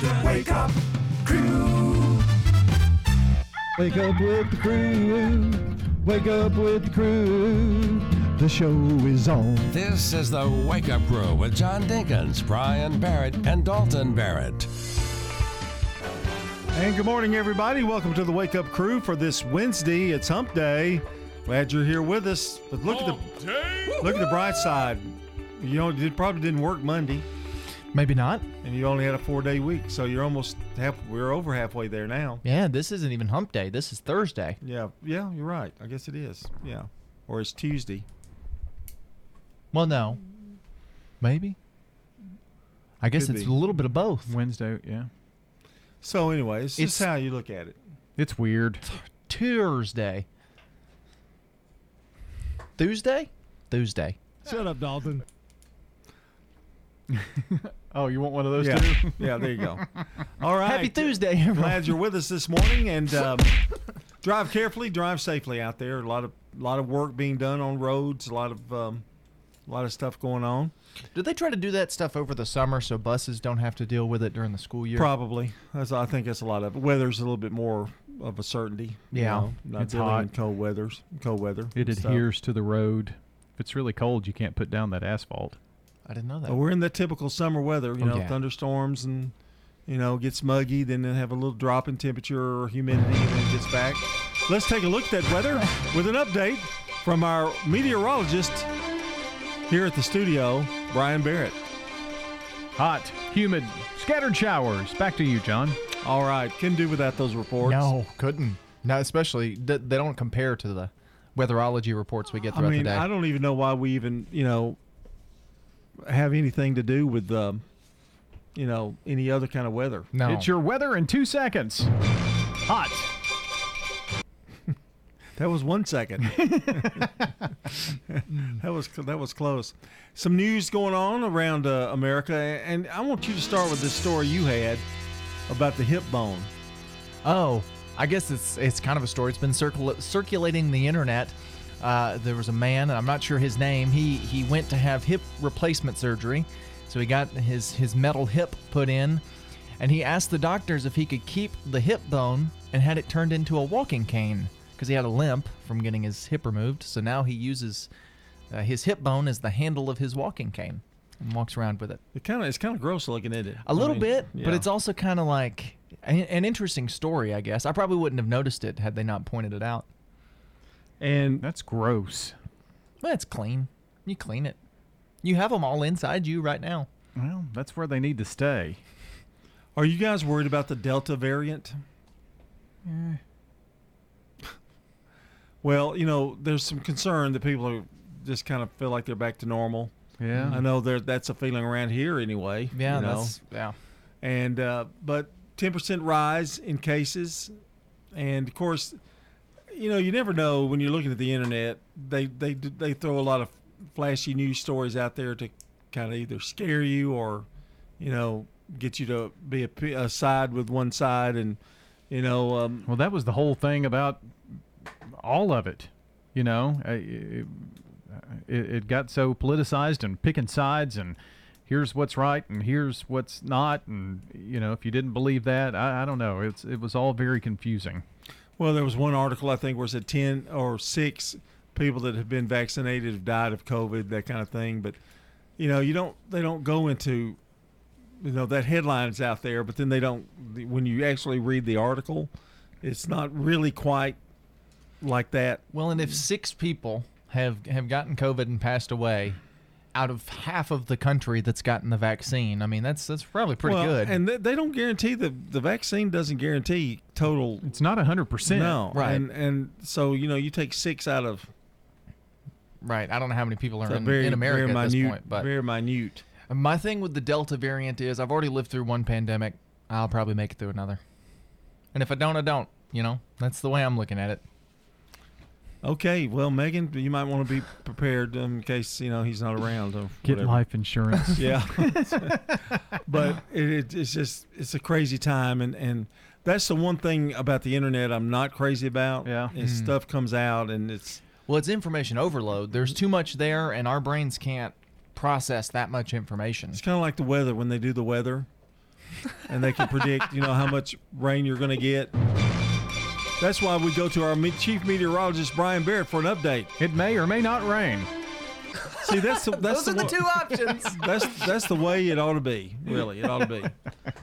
The Wake Up Crew. Wake up with the crew. Wake up with the crew. The show is on. This is the Wake Up Crew with John Dinkins, Brian Barrett, and Dalton Barrett. And good morning, everybody. Welcome to the Wake Up Crew for this Wednesday. It's Hump Day. Glad you're here with us. But look at the look at the bright side. You know, it probably didn't work Monday, Maybe not. and you only had a four day week, so you're almost half. We're over halfway there now. Yeah, this isn't even hump day. This is Thursday. Yeah, yeah, you're right. I guess it is. Yeah, or it's Tuesday. Well, no. Maybe. I guess Could it's be. a little bit of both. Wednesday, yeah. So, anyway, it's just It's- how you look at it. It's weird. Tuesday. Tuesday? Tuesday. Shut up, Dalton. Oh, you want one of those Yeah, too? yeah. There you go. All right. Happy Tuesday, everyone. Glad you're with us this morning, and um, drive carefully, drive safely out there. A lot of lot of work being done on roads. A lot of um, a lot of stuff going on. Did they try to do that stuff over the summer so buses don't have to deal with it during the school year? Probably, That's, I think that's a lot of weather's a little bit more of a certainty. you Yeah. know, not It's dealing hot. in cold weathers, cold weather. It and stuff. adheres to the road. If it's really cold, you can't put down that asphalt. I didn't know that. But we're in the typical summer weather. You Oh, know, yeah. thunderstorms and you know gets muggy, then they have a little drop in temperature or humidity, and then it gets back. Let's take a look at that weather with an update from our meteorologist here at the studio, Brian Barrett. Hot, humid, scattered showers. Back to you, John. All right, can do without those reports. no, couldn't. No, especially they don't compare to the weatherology reports we get I throughout mean, the day. I don't even know why we even you know have anything to do with um, you know any other kind of weather. no. It's your weather in two seconds. Hot. That was one second. that was that was close. Some news going on around uh, America, and I want you to start with this story you had about the hip bone. Oh, I guess it's it's kind of a story. It's been circul- circulating the internet. Uh, there was a man, and I'm not sure his name. He he went to have hip replacement surgery, so he got his his metal hip put in, and he asked the doctors if he could keep the hip bone and had it turned into a walking cane because he had a limp from getting his hip removed. So now he uses uh, his hip bone as the handle of his walking cane and walks around with it. It kind of it's kind of gross looking, isn't it? A little I mean, bit, but it's also kind of like an, an interesting story, I guess. I probably wouldn't have noticed it had they not pointed it out. And That's gross. Well, it's clean. You clean it. You have them all inside you right now. Well, that's where they need to stay. are you guys worried about the Delta variant? Yeah. Well, you know, there's some concern that people are just kind of feel like they're back to normal. Yeah. I know there that's a feeling around here anyway. Yeah, you know? that's yeah. and uh, but 10% rise in cases and of course you know you never know when you're looking at the internet they they they throw a lot of flashy news stories out there to kind of either scare you or you know get you to be a side with one side and you know um, Well, that was the whole thing about all of it. You know, it, it, it got so politicized and picking sides and here's what's right and here's what's not and you know if you didn't believe that I, I don't know it's it was all very confusing well there was one article i think where it said 10 or 6 people that have been vaccinated have died of covid that kind of thing. But you know you don't they don't go into you know that headline is out there but then they don't when you actually read the article it's not really quite like that. Well, and if six people have have gotten COVID and passed away, out of half of the country that's gotten the vaccine, I mean that's that's probably pretty Well, good. and they, they don't guarantee the the vaccine doesn't guarantee total it's not 100% no Right. and and so you know you take six out of right. I don't know how many people are in, very in America very at this point, but very minute my thing with the Delta variant is I've already lived through one pandemic. I'll probably make it through another. And if I don't, I don't. You know, that's the way I'm looking at it. Okay, well, Megan, you might want to be prepared um, in case you know he's not around. Or get whatever. life insurance Yeah, but it, it, it's just it's a crazy time, and and that's the one thing about the internet I'm not crazy about. Yeah. is stuff comes out and it's Well, it's information overload. There's too much there, and our brains can't process that much information. it's kind of like the weather when they do the weather. and they can predict, you know, how much rain you're going to get. That's why we go to our chief meteorologist Brian Barrett for an update. It may or may not rain. See, that's the, that's Those are the two options. That's that's the way it ought to be. Really, it ought to be.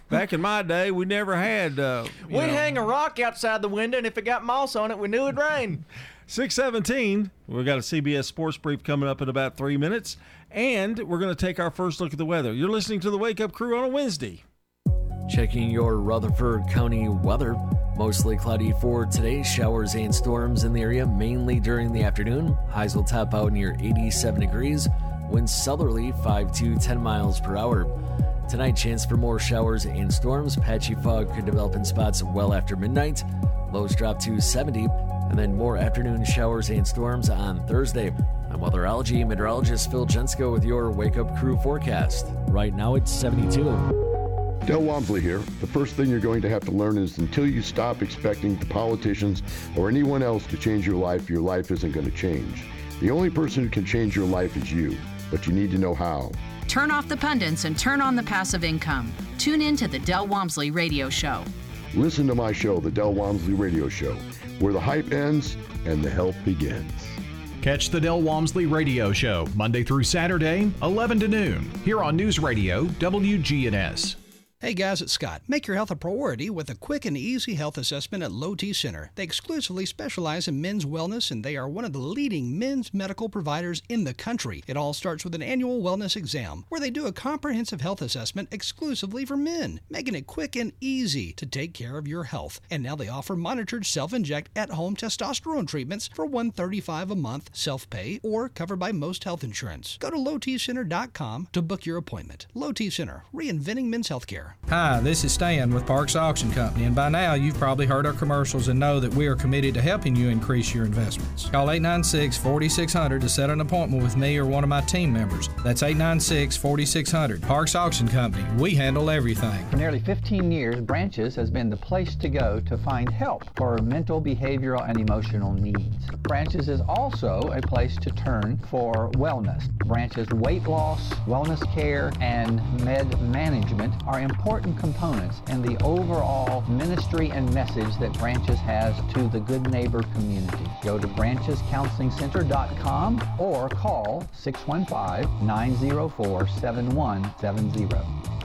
Back in my day, we never had. Uh, We'd know, hang a rock outside the window, and if it got moss on it, we knew it'd rain. 617. We've got a CBS Sports Brief coming up in about three minutes. And we're going to take our first look at the weather. You're listening to the Wake Up Crew on a Wednesday. Checking your Rutherford County weather. Mostly cloudy for today. Showers and storms in the area, mainly during the afternoon. Highs will top out near 87 degrees. Winds southerly 5 to 10 miles per hour. Tonight, chance for more showers and storms. Patchy fog could develop in spots well after midnight. Lows drop to 70, and then more afternoon showers and storms on Thursday. I'm weatherology meteorologist Phil Jensko with your Wake Up Crew forecast. Right now, it's 72. Del Walmsley here. The first thing you're going to have to learn is until you stop expecting the politicians or anyone else to change your life, your life isn't going to change. The only person who can change your life is you, but you need to know how. Turn off the pundits and turn on the passive income. Tune in to the Del Walmsley Radio Show. Listen to my show, The Del Walmsley Radio Show, where the hype ends and the help begins. Catch the Del Walmsley Radio Show Monday through Saturday, 11 to noon, here on News Radio WGNS. Hey guys, it's Scott. Make your health a priority with a quick and easy health assessment at Low T Center. They exclusively specialize in men's wellness and they are one of the leading men's medical providers in the country. It all starts with an annual wellness exam where they do a comprehensive health assessment exclusively for men, making it quick and easy to take care of your health. And now they offer monitored self-inject at-home testosterone treatments for 135 a month, self-pay or covered by most health insurance. Go to lowtcenter.com to book your appointment. Low T Center, reinventing men's healthcare. Hi, this is Stan with Parks Auction Company, and by now you've probably heard our commercials and know that we are committed to helping you increase your investments. Call 896 4600 to set an appointment with me or one of my team members. That's 896 4600. Parks Auction Company, we handle everything. For nearly 15 years, Branches has been the place to go to find help for mental, behavioral, and emotional needs. Branches is also a place to turn for wellness. Branches weight loss, wellness care, and med management are important components in the overall ministry and message that Branches has to the Good Neighbor community. Go to branchescounselingcenter.com or call 615 904 7170.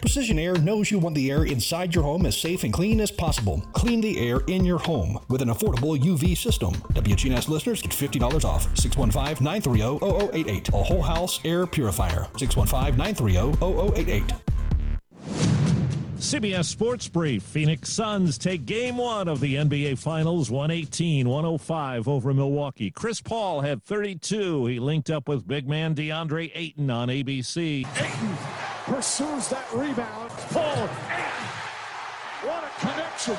Precision Air knows you want the air inside your home as safe and clean as possible. Clean the air in your home with an affordable UV system. WGNS listeners get $50 off. 615-930-0088. A whole house air purifier. 615-930-0088. CBS Sports Brief. Phoenix Suns take game one of the NBA Finals 118 105 over Milwaukee. Chris Paul had 32. He linked up with big man DeAndre Ayton on ABC. Ayton pursues that rebound. Paul. What a connection.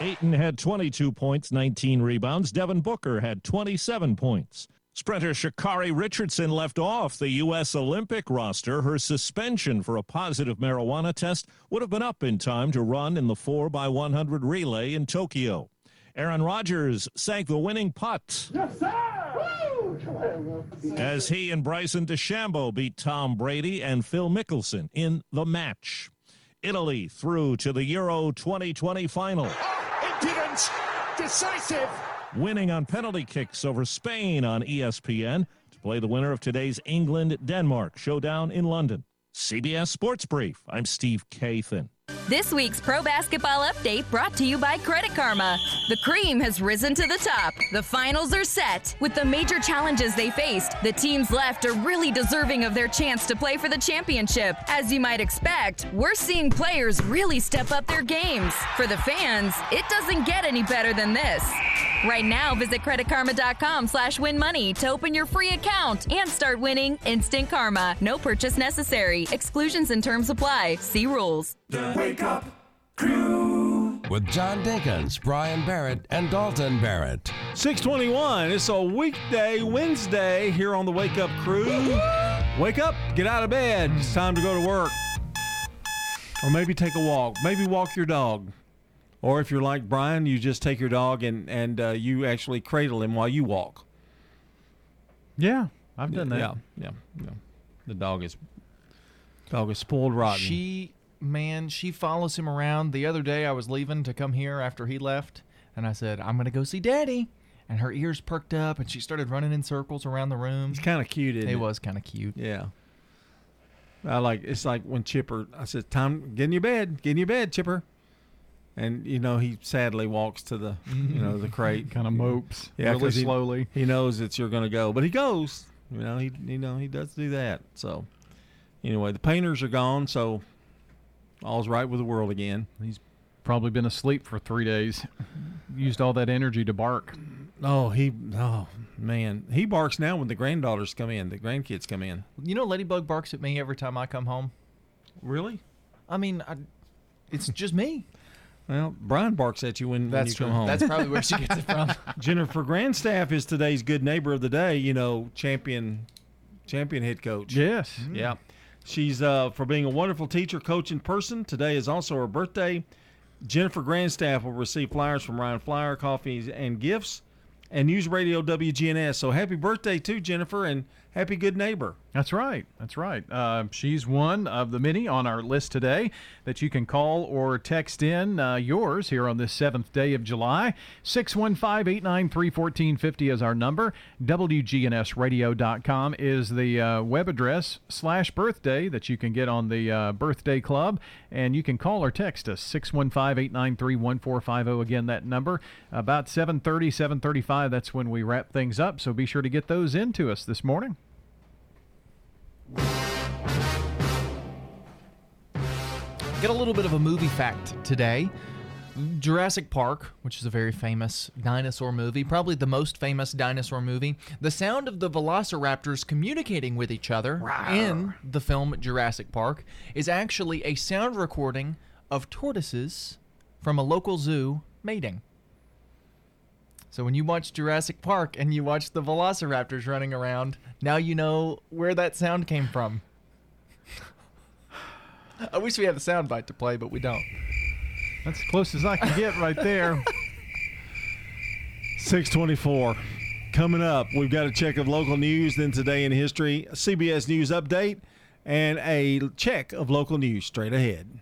Ayton had 22 points, 19 rebounds. Devin Booker had 27 points. Sprinter Sha'Carri Richardson left off the U.S. Olympic roster. Her suspension for a positive marijuana test would have been up in time to run in the 4x100 relay in Tokyo. Aaron Rodgers sank the winning putt Yes, sir. as he and Bryson DeChambeau beat Tom Brady and Phil Mickelson in the match. Italy through to the Euro 2020 final. Ah, it didn't. Decisive. winning on penalty kicks over Spain on ESPN to play the winner of today's England Denmark showdown in London. CBS Sports Brief. I'm Steve Kathan. This week's Pro Basketball Update brought to you by Credit Karma. The cream has risen to the top. The finals are set. With the major challenges they faced, the teams left are really deserving of their chance to play for the championship. As you might expect, we're seeing players really step up their games. For the fans, it doesn't get any better than this. Right now, visit creditkarma.com slash win money to open your free account and start winning instant karma. No purchase necessary. Exclusions and terms apply. See rules. The Wake Up Crew. With John Dinkins, Brian Barrett, and Dalton Barrett. 621. It's a weekday, Wednesday here on the Wake Up Crew. Wake up, get out of bed. It's time to go to work. Or maybe take a walk. Maybe walk your dog. Or if you're like Brian, you just take your dog and, and uh, you actually cradle him while you walk. Yeah, I've done that. Yeah, yeah, yeah. The dog is dog is spoiled rotten. She, man, she follows him around. The other day, I was leaving to come here after he left, and I said, "I'm gonna go see Daddy." And her ears perked up, and she started running in circles around the room. It's kind of cute, isn't It it? was kind of cute. Yeah. I like it's like when Chipper I said, Time get in your bed, get in your bed, Chipper. And you know, he sadly walks to the you know, the crate. Kind of mopes Yeah, really 'cause he- slowly. He knows that you're gonna go. But he goes. You know, he you know, he does do that. So anyway, the painters are gone, so all's right with the world again. He's probably been asleep for three days. Used all that energy to bark. Oh, he oh man. He barks now when the granddaughters come in, the grandkids come in. You know, Ladybug barks at me every time I come home. Really? I mean, I, it's just me. Well, Brian barks at you when, when That's you come true. home. That's probably where she gets it from. Jennifer Grandstaff is today's good neighbor of the day. You know, champion, champion head coach. Yes. Yeah. She's uh, for being a wonderful teacher, coach, and person. Today is also her birthday. Jennifer Grandstaff will receive flyers from Ryan Flyer, coffees, and gifts, and News Radio WGNS. So happy birthday to Jennifer, and happy good neighbor. That's right. That's right. Uh, she's one of the many on our list today that you can call or text in uh, yours here on this seventh day of July. 615 893 1450 is our number. WGNSradio.com is the uh, web address slash birthday that you can get on the uh, birthday club. And you can call or text us 615 893 1450. Again, that number. About 730, 735, that's when we wrap things up. So be sure to get those into us this morning. Get a little bit of a movie fact today. Jurassic Park, which is a very famous dinosaur movie, probably the most famous dinosaur movie. The sound of the velociraptors communicating with each other in the film Jurassic Park is actually a sound recording of tortoises from a local zoo mating. So when you watch Jurassic Park and you watch the velociraptors running around, now you know where that sound came from. I wish we had the soundbite to play, but we don't. That's as close as I can get right there. 624. Coming up, we've got a check of local news, then today in history, a CBS News update, and a check of local news straight ahead.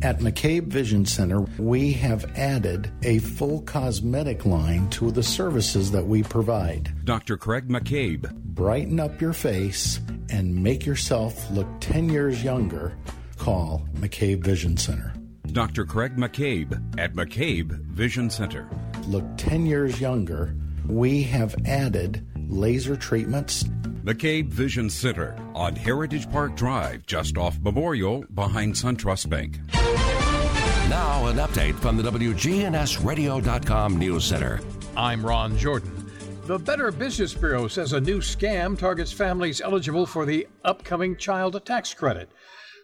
At McCabe Vision Center, we have added a full cosmetic line to the services that we provide. Dr. Craig McCabe. Brighten up your face and make yourself look 10 years younger. Call McCabe Vision Center. Dr. Craig McCabe at McCabe Vision Center. Look 10 years younger. We have added laser treatments. McCabe Vision Center on Heritage Park Drive, just off Memorial, behind SunTrust Bank. Now, an update from the WGNSradio.com News Center. I'm Ron Jordan. The Better Business Bureau says a new scam targets families eligible for the upcoming child tax credit.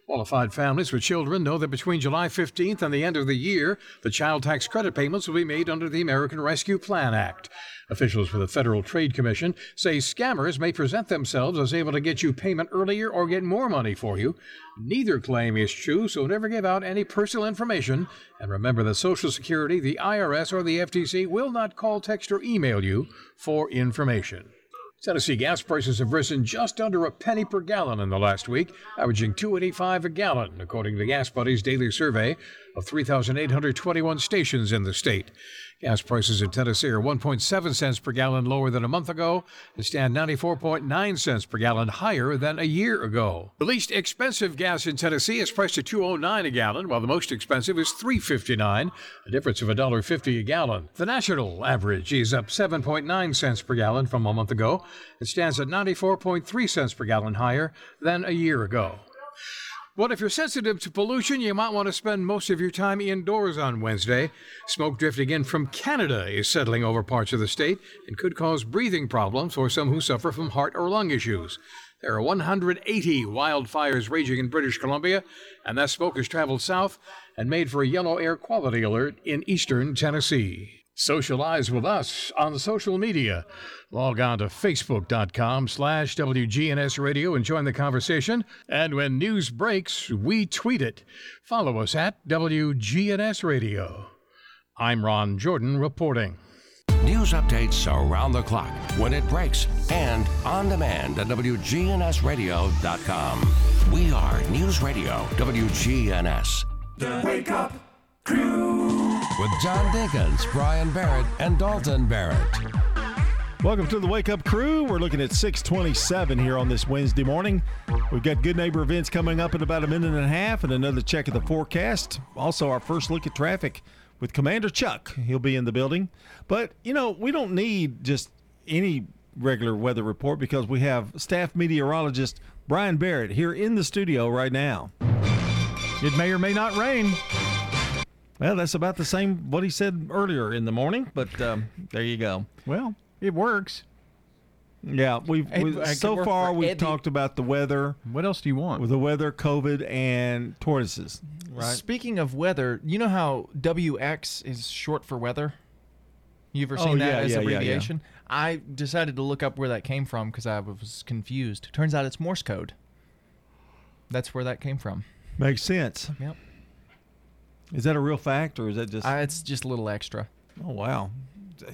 Qualified families with children know that between July 15th and the end of the year, the child tax credit payments will be made under the American Rescue Plan Act. Officials with the Federal Trade Commission say scammers may present themselves as able to get you payment earlier or get more money for you. Neither claim is true, so never give out any personal information. And remember that Social Security, the IRS, or the FTC will not call, text, or email you for information. Tennessee gas prices have risen just under a penny per gallon in the last week, averaging 2.85 a gallon, according to Gas Buddy's daily survey of 3,821 stations in the state. Gas prices in Tennessee are 1.7 cents per gallon lower than a month ago and stand 94.9 cents per gallon higher than a year ago. The least expensive gas in Tennessee is priced at 2.09 a gallon, while the most expensive is 3.59, a difference of $1.50 a gallon. The national average is up 7.9 cents per gallon from a month ago and stands at 94.3 cents per gallon higher than a year ago. Well, if you're sensitive to pollution, you might want to spend most of your time indoors on Wednesday. Smoke drifting in from Canada is settling over parts of the state and could cause breathing problems for some who suffer from heart or lung issues. There are 180 wildfires raging in British Columbia, and that smoke has traveled south and made for a yellow air quality alert in eastern Tennessee. Socialize with us on social media. Log on to facebook.com slash WGNS Radio and join the conversation. And when news breaks, we tweet it. Follow us at WGNS Radio. I'm Ron Jordan reporting. News updates around the clock, when it breaks, and on demand at WGNSradio.com. We are News Radio WGNS. The Wake Up Crew. With John Dinkins, Brian Barrett, and Dalton Barrett. Welcome to the Wake Up Crew. We're looking at 627 here on this Wednesday morning. We've got good neighbor events coming up in about a minute and a half and another check of the forecast. Also, our first look at traffic with Commander Chuck. He'll be in the building. But, you know, we don't need just any regular weather report because we have staff meteorologist Brian Barrett here in the studio right now. It may or may not rain. Well, that's about the same what he said earlier in the morning, but um, there you go. Well, it works. Yeah, we've It- we, it so far we've Eddie. talked about the weather. What else do you want? With the weather, COVID, and tortoises. Right. Speaking of weather, you know how WX is short for weather? You ever Oh, seen that yeah, as yeah, yeah, yeah. abbreviation? I decided to look up where that came from because I was confused. Turns out it's Morse code. That's where that came from. Makes sense. Yep. Is that a real fact, or is that just? Uh, it's just a little extra. oh wow,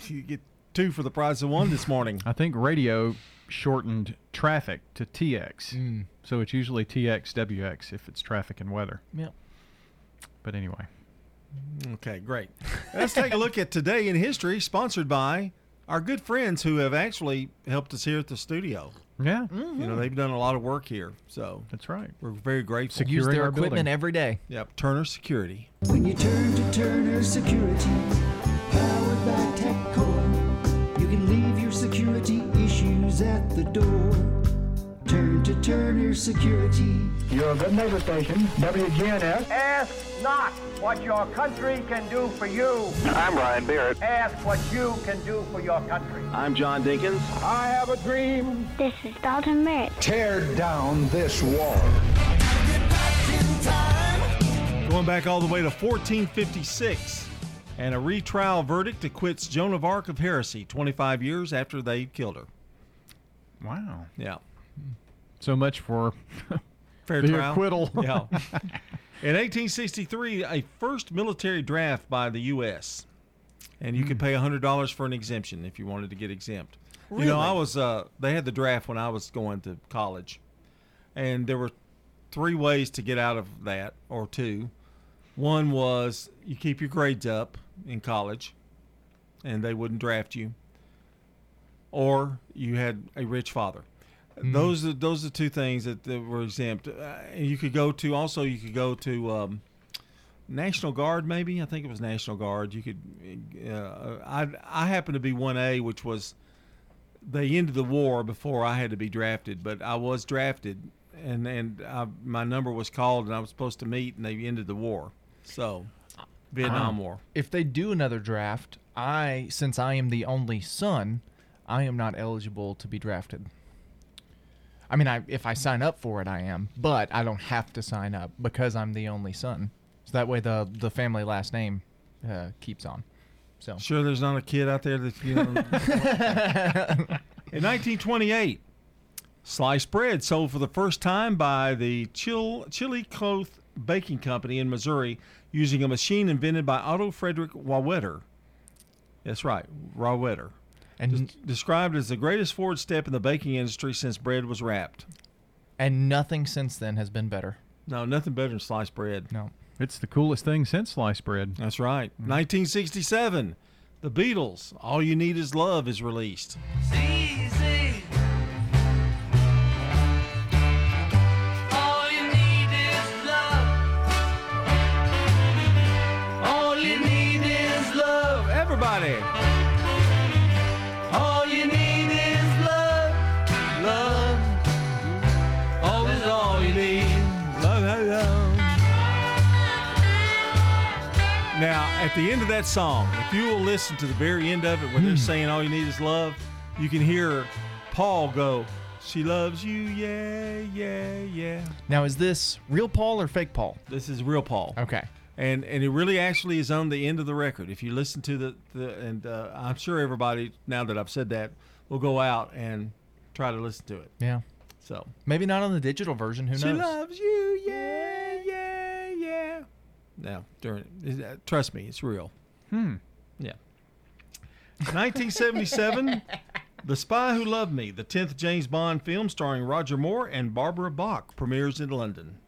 you get two for the price of one this morning. I think radio shortened traffic to TX. Mm. So it's usually TXWX if it's traffic and weather. Yep. But anyway. Okay, great. Let's take a look at today in history, sponsored by our good friends who have actually helped us here at the studio. Yeah. Mm-hmm. You know, they've done a lot of work here, so That's right. we're very grateful. Use their equipment every day. Yep, Turner Security. When you turn to Turner Security, powered by TechCore, you can leave your security issues at the door. To turn your Security. You're a good neighbor station, WGNS. Ask not what your country can do for you. I'm Ryan Barrett. Ask what you can do for your country. I'm John Dinkins. I have a dream. This is Dalton Merritt. Tear down this wall. Going back all the way to 1456, and a retrial verdict acquits Joan of Arc of heresy 25 years after they killed her. Wow. Yeah. So much for Fair the trial. acquittal. Yeah. In 1863, a first military draft by the U.S. And you could pay $100 for an exemption if you wanted to get exempt. You know, I was, uh, they had the draft when I was going to college. And there were three ways to get out of that, or two. One was you keep your grades up in college, and they wouldn't draft you. Or you had a rich father. Those are those are two things that, that were exempt. Uh, you could go to also you could go to um, National Guard maybe I think it was National Guard. You could uh, I I happened to be one A, which was they ended the war before I had to be drafted, but I was drafted and and I, my number was called and I was supposed to meet and they ended the war. So Vietnam War. If they do another draft, I since I am the only son, I am not eligible to be drafted. I mean, I if I sign up for it, I am, but I don't have to sign up because I'm the only son. So that way, the the family last name uh, keeps on. So Sure, there's not a kid out there that you know. In 1928, sliced bread sold for the first time by the Chil- Chillicothe Baking Company in Missouri using a machine invented by Otto Frederick Wauwetter. That's right, Wauwetter. And Des- described as the greatest forward step in the baking industry since bread was wrapped. and nothing since then has been better. No, nothing better than sliced bread. No. It's the coolest thing since sliced bread. That's right. Mm. 1967, The Beatles, All You Need Is Love is released. All at the end of that song, if you will listen to the very end of it where they're saying all you need is love, you can hear Paul go, She loves you, yeah, yeah, yeah. Now, is this real Paul or fake Paul? This is real Paul. Okay. And and it really actually is on the end of the record. If you listen to the, the and uh, I'm sure everybody, now that I've said that, will go out and try to listen to it. Yeah. So Maybe not on the digital version. Who She knows? She loves you, yeah. Now, during uh, trust me, it's real. Hmm. Yeah. 1977, The Spy Who Loved Me, the 10th James Bond film starring Roger Moore and Barbara Bach, premieres in London.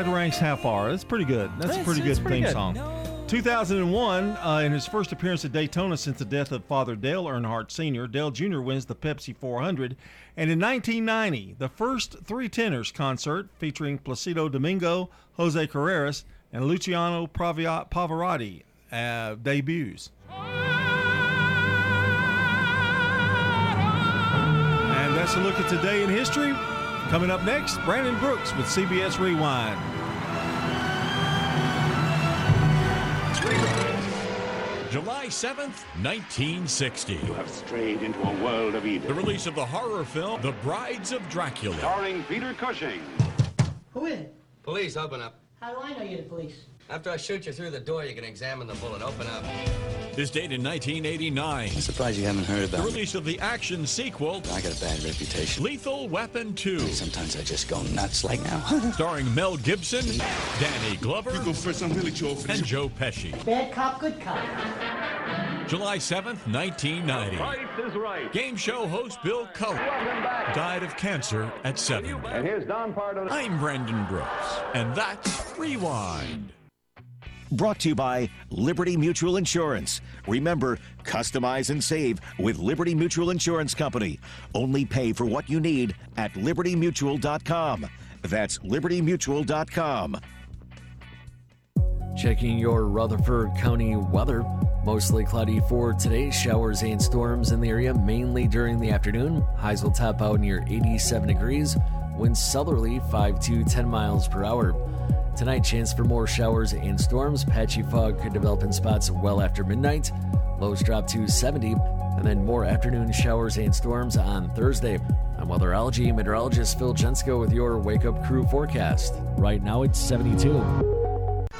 That ranks how far? That's pretty good. That's a pretty good pretty theme good. song. 2001, uh, in his first appearance at Daytona since the death of Father Dale Earnhardt Sr., Dale Jr. wins the Pepsi 400. And in 1990, the first Three Tenors concert featuring Placido Domingo, Jose Carreras, and Luciano Pavarotti uh, debuts. And that's a look at today in history. Coming up next, Brandon Brooks with CBS Rewind. July 7th, 1960. You have strayed into a world of Eden. The release of the horror film The Brides of Dracula. Starring Peter Cushing. Who is? Police, open up. How do I know you're the police? After I shoot you through the door, you can examine the bullet. Open up. This date in 1989. I'm surprised you haven't heard The about me. release of the action sequel. I got a bad reputation. Lethal Weapon 2. Sometimes I just go nuts like now. Starring Mel Gibson, Danny Glover, you go first, I'm really Joe and Joe Pesci. Bad cop, good cop. July 7th, 1990. is right. Game show host Bill Cullen died of cancer at 70. And here's Don Pardo. I'm Brandon Brooks, and that's Rewind. Brought to you by Liberty Mutual Insurance. Remember, customize and save with Liberty Mutual Insurance Company. Only pay for what you need at libertymutual.com. That's libertymutual.com. Checking your Rutherford County weather. Mostly cloudy for today. Showers and storms in the area, mainly during the afternoon. Highs will top out near 87 degrees. Winds southerly 5 to 10 miles per hour. Tonight, chance for more showers and storms. Patchy fog could develop in spots well after midnight. Lows drop to 70, and then more afternoon showers and storms on Thursday. I'm weatherology meteorologist Phil Jensko with your Wake Up Crew forecast. Right now, it's 72.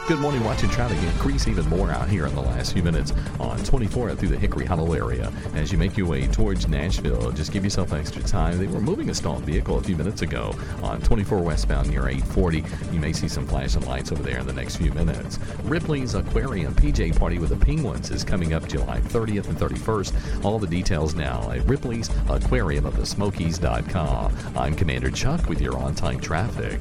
Good morning. Watching traffic increase even more out here in the last few minutes on 24 through the Hickory Hollow area. As you make your way towards Nashville, just give yourself extra time. They were moving a stalled vehicle a few minutes ago on 24 westbound near 840. You may see some flashing lights over there in the next few minutes. Ripley's Aquarium PJ Party with the Penguins is coming up July 30th and 31st. All the details now at Ripley's Aquarium of the Smokies.com. I'm Commander Chuck with your on time traffic.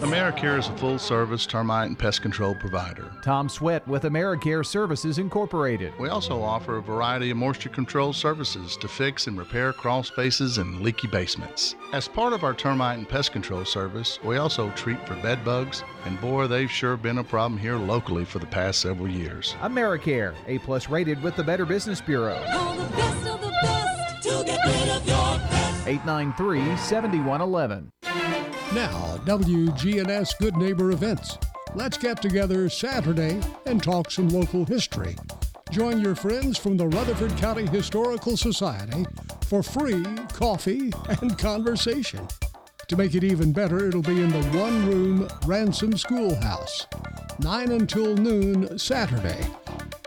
AmeriCare is a full service termite and pest control provider. Tom Sweat with AmeriCare Services Incorporated. We also offer a variety of moisture control services to fix and repair crawl spaces and leaky basements. As part of our termite and pest control service, we also treat for bed bugs, and boy, they've sure been a problem here locally for the past several years. AmeriCare, A plus rated with the Better Business Bureau. Call the best of the best to get rid of your pest. 893 7111. Now, WGNS Good Neighbor events. Let's get together Saturday and talk some local history. Join your friends from the Rutherford County Historical Society for free coffee and conversation. To make it even better, it'll be in the one room Ransom Schoolhouse, 9 until noon Saturday.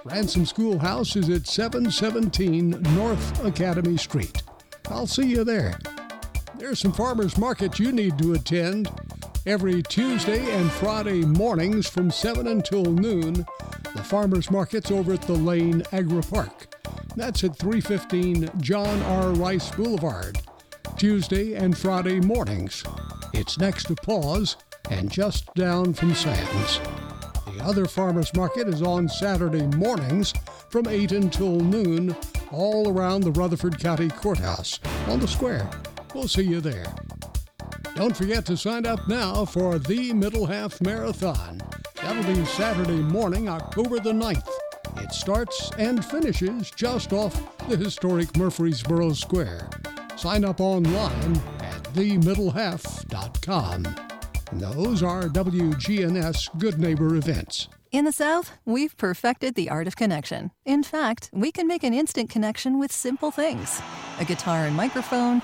Ransom Schoolhouse is at 717 North Academy Street. I'll see you there. There's some farmers markets you need to attend. Every Tuesday and Friday mornings from 7 until noon, the farmers market's over at the Lane Agri Park. That's at 315 John R. Rice Boulevard. Tuesday and Friday mornings. It's next to Paws and just down from Sam's. The other farmers market is on Saturday mornings from 8 until noon, all around the Rutherford County Courthouse on the square. We'll see you there. Don't forget to sign up now for the Middle Half Marathon. That'll be Saturday morning, October the 9th. It starts and finishes just off the historic Murfreesboro Square. Sign up online at themiddlehalf.com. Those are WGNS Good Neighbor events. In the South, we've perfected the art of connection. In fact, we can make an instant connection with simple things a guitar and microphone,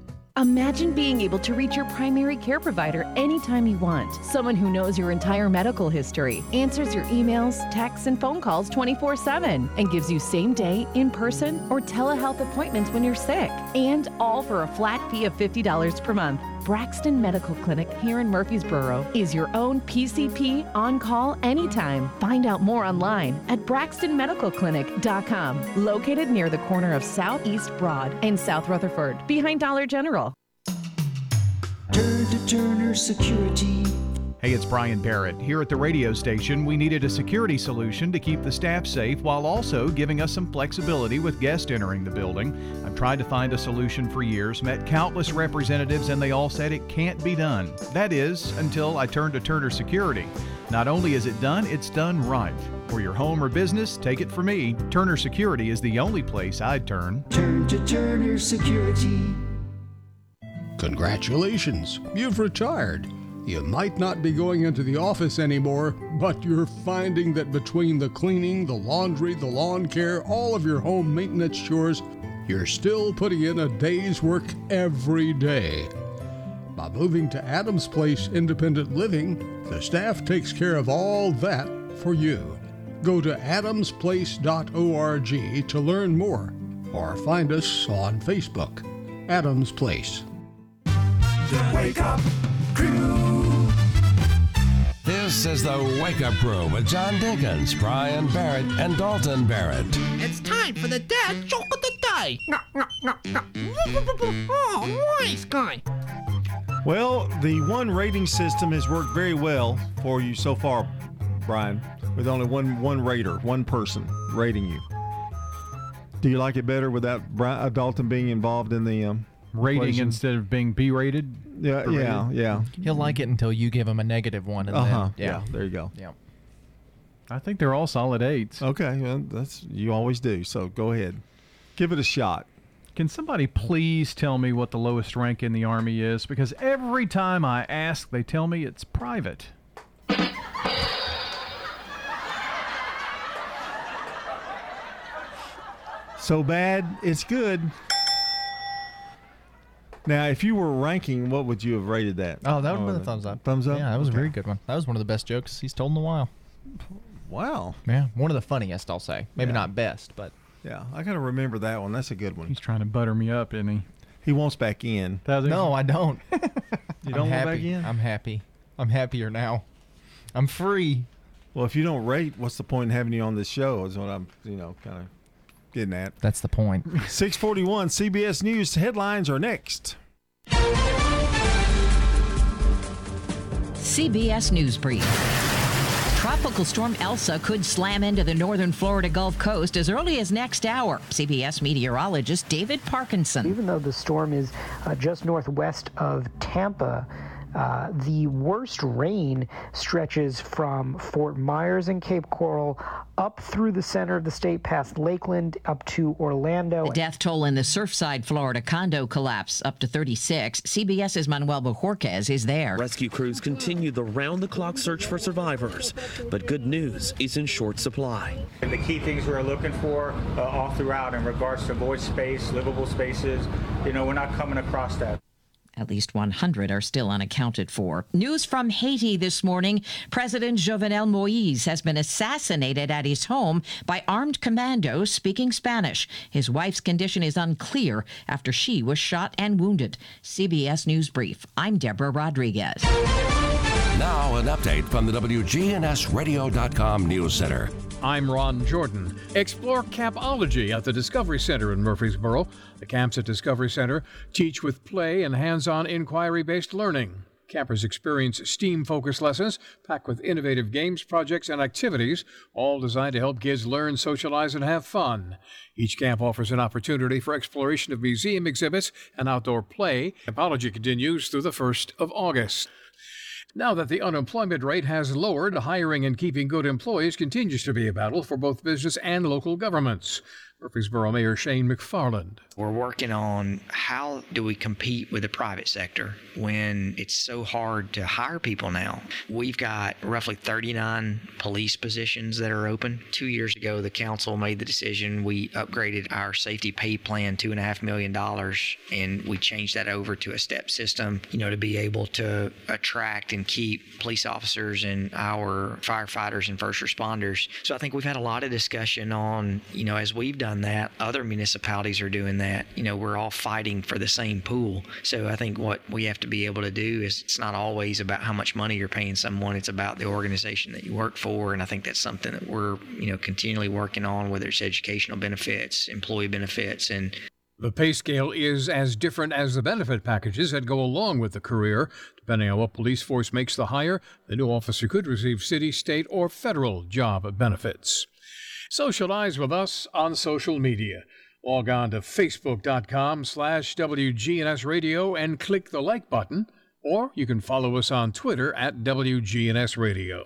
Imagine being able to reach your primary care provider anytime you want. Someone who knows your entire medical history, answers your emails, texts, and phone calls 24 7, and gives you same day, in person, or telehealth appointments when you're sick. And all for a flat fee of $50 per month. Braxton Medical Clinic here in Murfreesboro is your own PCP on call anytime. Find out more online at braxtonmedicalclinic.com, located near the corner of Southeast Broad and South Rutherford, behind Dollar General. Turn to Turner Security. Hey, it's Brian Barrett. Here at the radio station, we needed a security solution to keep the staff safe while also giving us some flexibility with guests entering the building. I've tried to find a solution for years, met countless representatives, and they all said it can't be done. That is, until I turned to Turner Security. Not only is it done, it's done right. For your home or business, take it from me. Turner Security is the only place I'd turn. Turn to Turner Security. Congratulations, you've retired. You might not be going into the office anymore, but you're finding that between the cleaning, the laundry, the lawn care, all of your home maintenance chores, you're still putting in a day's work every day. By moving to Adams Place Independent Living, the staff takes care of all that for you. Go to adamsplace.org to learn more or find us on Facebook. Adams Place. The Wake Up Crew. This is the Wake Up Crew with John Dinkins, Brian Barrett, and Dalton Barrett. It's time for the dad joke of the day. Oh, nice guy. Well, the one rating system has worked very well for you so far, Brian, with only one one rater, one person rating you. Do you like it better without Brian, uh, Dalton being involved in the um, Rating equation? instead of being B rated? Yeah, yeah, yeah. He'll like it until you give him a negative one, and Uh huh. then Yeah. There you go. Yeah. I think they're all solid eights. Okay, well, that's you always do. So go ahead, give it a shot. Can somebody please tell me what the lowest rank in the Army is? Because every time I ask, they tell me it's private. So bad, it's good. Now, if you were ranking, what would you have rated that? Oh, that would have been oh, a thumbs up. Thumbs up. Yeah, that was a Okay. very good one. That was one of the best jokes he's told in a while. Wow. Yeah, one of the funniest, I'll say. Maybe Yeah. not best, but Yeah, I gotta remember that one. That's a good one. He's trying to butter me up, isn't he? He wants back in. Does he? no, I don't. You I'm don't want happy. back in? I'm happy. I'm happier now. I'm free. Well, if you don't rate, what's the point in having you on this show? Is what I'm, you know, kind of getting at. That's the point. 641 CBS News headlines are next. CBS News Brief. Tropical storm Elsa could slam into the northern Florida Gulf Coast as early as next hour. CBS meteorologist David Parkinson. Even though the storm is uh, just northwest of Tampa, uh, the worst rain stretches from Fort Myers and Cape Coral up through the center of the state, past Lakeland, up to Orlando. The death toll in the Surfside, Florida condo collapse up to 36. CBS's Manuel Bojorquez is there. Rescue crews continue the round the clock search for survivors, but good news is in short supply. The key things we're looking for uh, all throughout in regards to void space, livable spaces, you know, we're not coming across that. At least 100 are still unaccounted for. News from Haiti this morning. President Jovenel Moise has been assassinated at his home by armed commandos speaking Spanish. His wife's condition is unclear after she was shot and wounded. CBS News Brief. I'm Deborah Rodriguez. Now, an update from the WGNSradio.com News Center. I'm Ron Jordan. Explore Campology at the Discovery Center in Murfreesboro. The camps at Discovery Center teach with play and hands on inquiry based learning. Campers experience STEAM focused lessons packed with innovative games, projects, and activities, all designed to help kids learn, socialize, and have fun. Each camp offers an opportunity for exploration of museum exhibits and outdoor play. Campology continues through the 1st of August. Now that the unemployment rate has lowered, hiring and keeping good employees continues to be a battle for both business and local governments. Murfreesboro Mayor Shane McFarland. We're working on how do we compete with the private sector when it's so hard to hire people now. We've got roughly 39 police positions that are open. Two years ago, the council made the decision. We upgraded our safety pay plan two and a half million dollars, and we changed that over to a step system. You know, to be able to attract and keep police officers and our firefighters and first responders. So I think we've had a lot of discussion on, you know, as we've done that, other municipalities are doing that. You know, we're all fighting for the same pool. So I think what we have to be able to do is it's not always about how much money you're paying someone, it's about the organization that you work for. And I think that's something that we're, you know, continually working on, whether it's educational benefits, employee benefits, and the pay scale is as different as the benefit packages that go along with the career. Depending on what police force makes the hire, the new officer could receive city, state, or federal job benefits. Socialize with us on social media. Log on to facebook.com slash WGNS Radio and click the like button, or you can follow us on Twitter at WGNS Radio.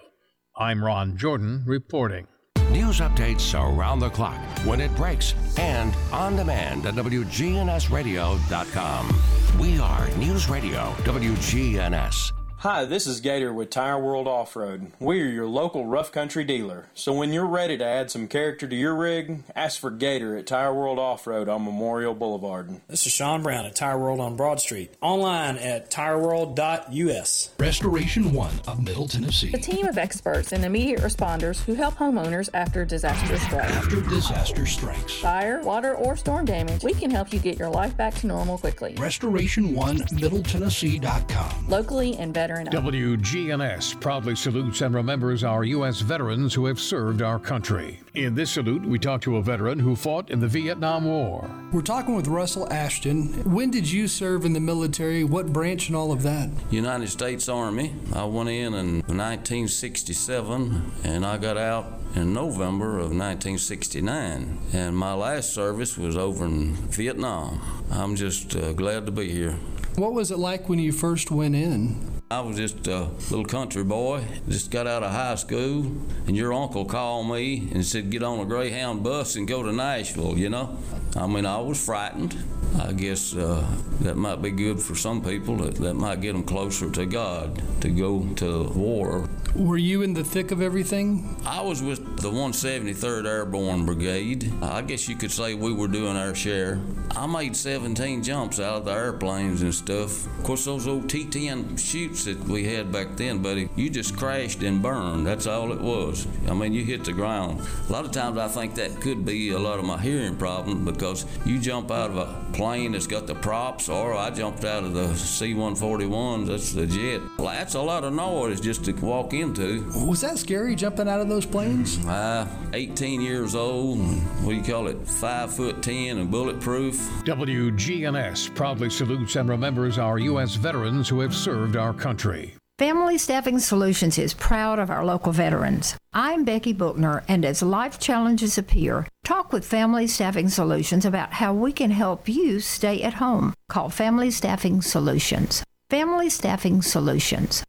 I'm Ron Jordan reporting. News updates around the clock, when it breaks, and on demand at WGNSradio.com. We are News Radio WGNS. Hi, this is Gator with Tire World Off Road. We are your local rough country dealer. So when you're ready to add some character to your rig, ask for Gator at Tire World Off Road on Memorial Boulevard. This is Sean Brown at Tire World on Broad Street. Online at tireworld.us. Restoration One of Middle Tennessee. A team of experts and immediate responders who help homeowners after disaster strikes. After disaster strikes. Fire, water, or storm damage, we can help you get your life back to normal quickly. Restoration One Middle Tennessee.com. Locally and veteran WGNS proudly salutes and remembers our U.S. veterans who have served our country. In this salute, we talk to a veteran who fought in the Vietnam War. We're talking with Russell Ashton. When did you serve in the military? What branch and all of that? United States Army. I went in in 1967 and I got out in November of 1969. And my last service was over in Vietnam. I'm just uh, glad to be here. What was it like when you first went in? I was just a little country boy, just got out of high school, and your uncle called me and said, Get on a Greyhound bus and go to Nashville, you know? I mean, I was frightened. I guess uh, that might be good for some people. That, that might get them closer to God to go to war. Were you in the thick of everything? I was with the 173rd Airborne Brigade. I guess you could say we were doing our share. I made 17 jumps out of the airplanes and stuff. Of course, those old T 10 chutes that we had back then, buddy, you just crashed and burned. That's all it was. I mean, you hit the ground. A lot of times I think that could be a lot of my hearing problem because you jump out of a plane that's got the props, or I jumped out of the C 141s, that's the jet. Well, that's a lot of noise just to walk into. Was that scary jumping out of those planes? Uh, 18 years old, what do you call it, 5 foot 10 and bulletproof. WGNS proudly salutes and remembers our U.S. veterans who have served our country. Family Staffing Solutions is proud of our local veterans. I'm Becky Bookner, and as life challenges appear, talk with Family Staffing Solutions about how we can help you stay at home. Call Family Staffing Solutions. Family Staffing Solutions.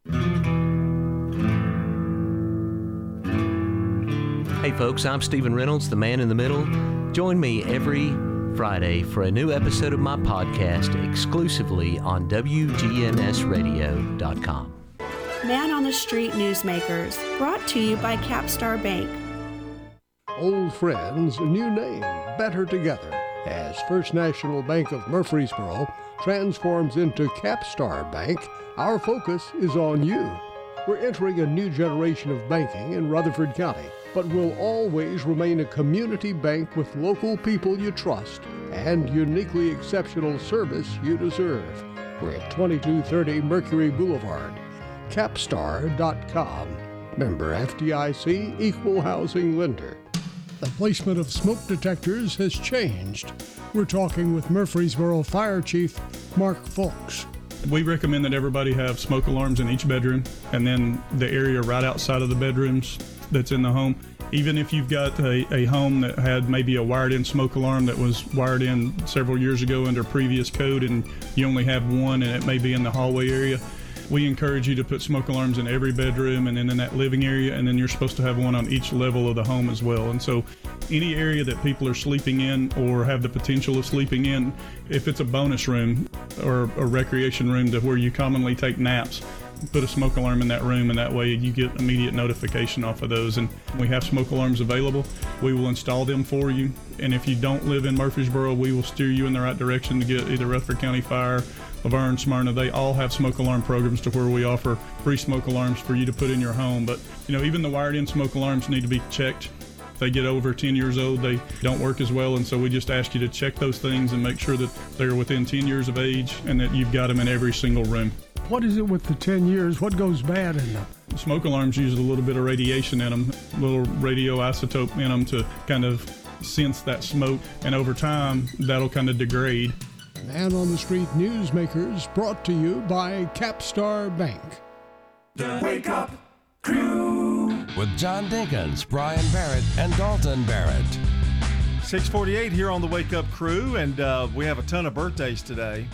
Hey folks, I'm Stephen Reynolds, the man in the middle. Join me every Friday for a new episode of my podcast exclusively on WGNSradio.com. Man on the Street Newsmakers, brought to you by Capstar Bank. Old friends, new name, better together, as First National Bank of Murfreesboro transforms into Capstar Bank. Our focus is on you. We're entering a new generation of banking in Rutherford County, but will always remain a community bank with local people you trust and uniquely exceptional service you deserve. We're at 2230 Mercury Boulevard. Capstar.com. Member FDIC Equal Housing Lender. The placement of smoke detectors has changed. We're talking with Murfreesboro Fire Chief Mark Foulks. We recommend that everybody have smoke alarms in each bedroom and then the area right outside of the bedrooms that's in the home. Even if you've got a, a home that had maybe a wired in smoke alarm that was wired in several years ago under previous code and you only have one and it may be in the hallway area, we encourage you to put smoke alarms in every bedroom and then in that living area, and then you're supposed to have one on each level of the home as well. And so, any area that people are sleeping in or have the potential of sleeping in, if it's a bonus room or a recreation room to where you commonly take naps, put a smoke alarm in that room, and that way you get immediate notification off of those. And we have smoke alarms available. We will install them for you. And if you don't live in Murfreesboro, we will steer you in the right direction to get either Rutherford County Fire La Vergne, Smyrna, they all have smoke alarm programs to where we offer free smoke alarms for you to put in your home. But, you know, even the wired in smoke alarms need to be checked. If they get over 10 years old, they don't work as well. And so we just ask you to check those things and make sure that they're within 10 years of age and that you've got them in every single room. What is it with the 10 years? What goes bad in them? Smoke alarms use a little bit of radiation in them, a little radioisotope in them to kind of sense that smoke. And over time, that'll kind of degrade. Man on the Street Newsmakers brought to you by Capstar Bank. The Wake Up Crew with John Dinkins, Brian Barrett, and Dalton Barrett. 648 here on the Wake Up Crew, and uh, we have a ton of birthdays today.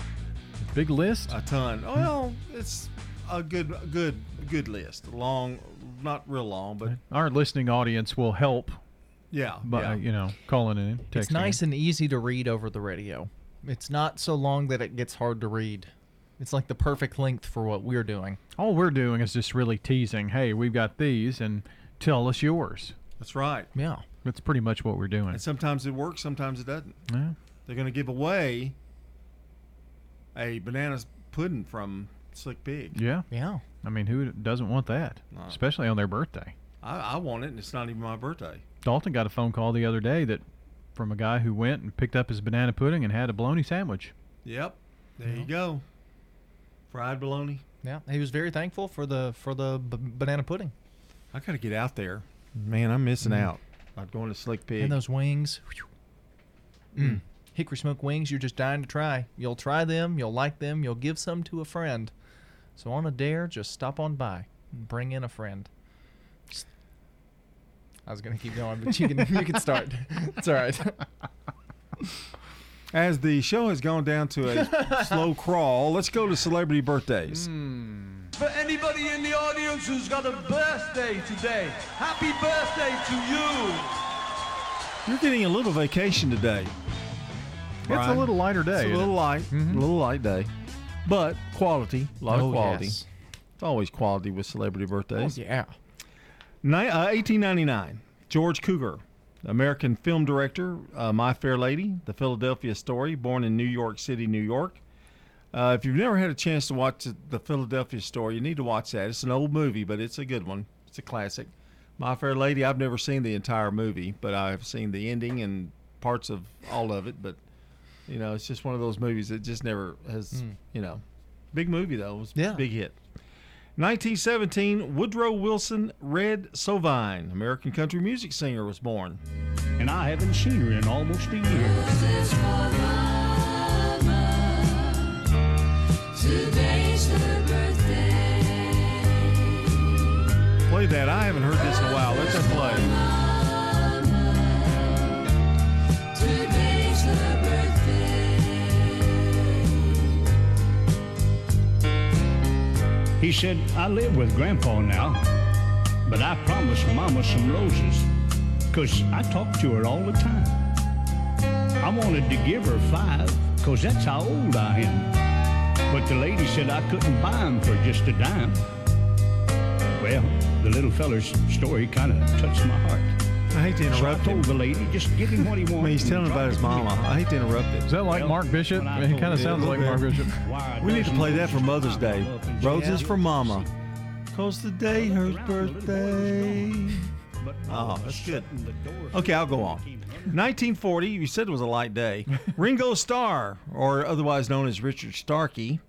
Big list? A ton. Oh, well, it's a good, good, good list. Long, not real long, but our listening audience will help. Yeah, by yeah. you know calling in, texting. It's nice and easy to read over the radio. It's not so long that it gets hard to read. It's like the perfect length for what we're doing. All we're doing is just really teasing. Hey, we've got these, and tell us yours. That's right. Yeah, that's pretty much what we're doing. And sometimes it works, sometimes it doesn't. Yeah. They're going to give away a banana pudding from Slick Pig. Yeah, yeah. I mean, who doesn't want that, No. especially on their birthday? I, I want it, and it's not even my birthday. Dalton got a phone call the other day that from a guy who went and picked up his banana pudding and had a bologna sandwich. Yep. There you go. Fried bologna. Yeah, he was very thankful for the for the b- banana pudding I got to get out there. Man, I'm missing Mm. out. I'm going to Slick Pig. and those wings. Mm. Hickory smoke wings, you're just dying to try. You'll try them, you'll like them, you'll give some to a friend. So on a dare, just stop on by and bring in a friend. S- I was gonna keep going, but you can you can start. It's all right. As the show has gone down to a slow crawl, let's go to celebrity birthdays. For anybody in the audience who's got a birthday today, happy birthday to you. You're getting a little vacation today. It's a little lighter day. It's a isn't little it? light, Mhm. a little light day, but quality, a lot Oh, of quality. yes. It's always quality with celebrity birthdays. Oh, yeah. Ni- uh, 1899, George Cukor, American film director, uh, My Fair Lady, The Philadelphia Story, born in New York City, New York. Uh, if you've never had a chance to watch The Philadelphia Story, you need to watch that. It's an old movie, but it's a good one. It's a classic. My Fair Lady, I've never seen the entire movie, but I've seen the ending and parts of all of it. But, you know, it's just one of those movies that just never has, Mm. you know, big movie, though. It was Yeah. a big hit. 1917, Woodrow Wilson Red Sovine, American country music singer, was born. And I haven't seen her in almost a year. Today's her birthday. play that. I haven't heard this in a while. Let that play. He said, I live with Grandpa now, but I promised Mama some roses, 'cause I talk to her all the time. I wanted to give her five, 'cause that's how old I am. But the lady said I couldn't buy 'em for just a dime. Well, the little feller's story kind of touched my heart. I hate to So I interrupt him. told the lady, just give him what he I wants. mean, he's telling about his drop it to me." mama. I hate to interrupt it. Is that like Mark Bishop? when I He kind of sounds like Mark Bishop. We need to play that for Mother's Day. love and Roses for Mama. Cause today her birthday. Oh, that's good. Okay, I'll go on. 1940, you said it was a light day. Ringo Starr, or otherwise known as Richard Starkey,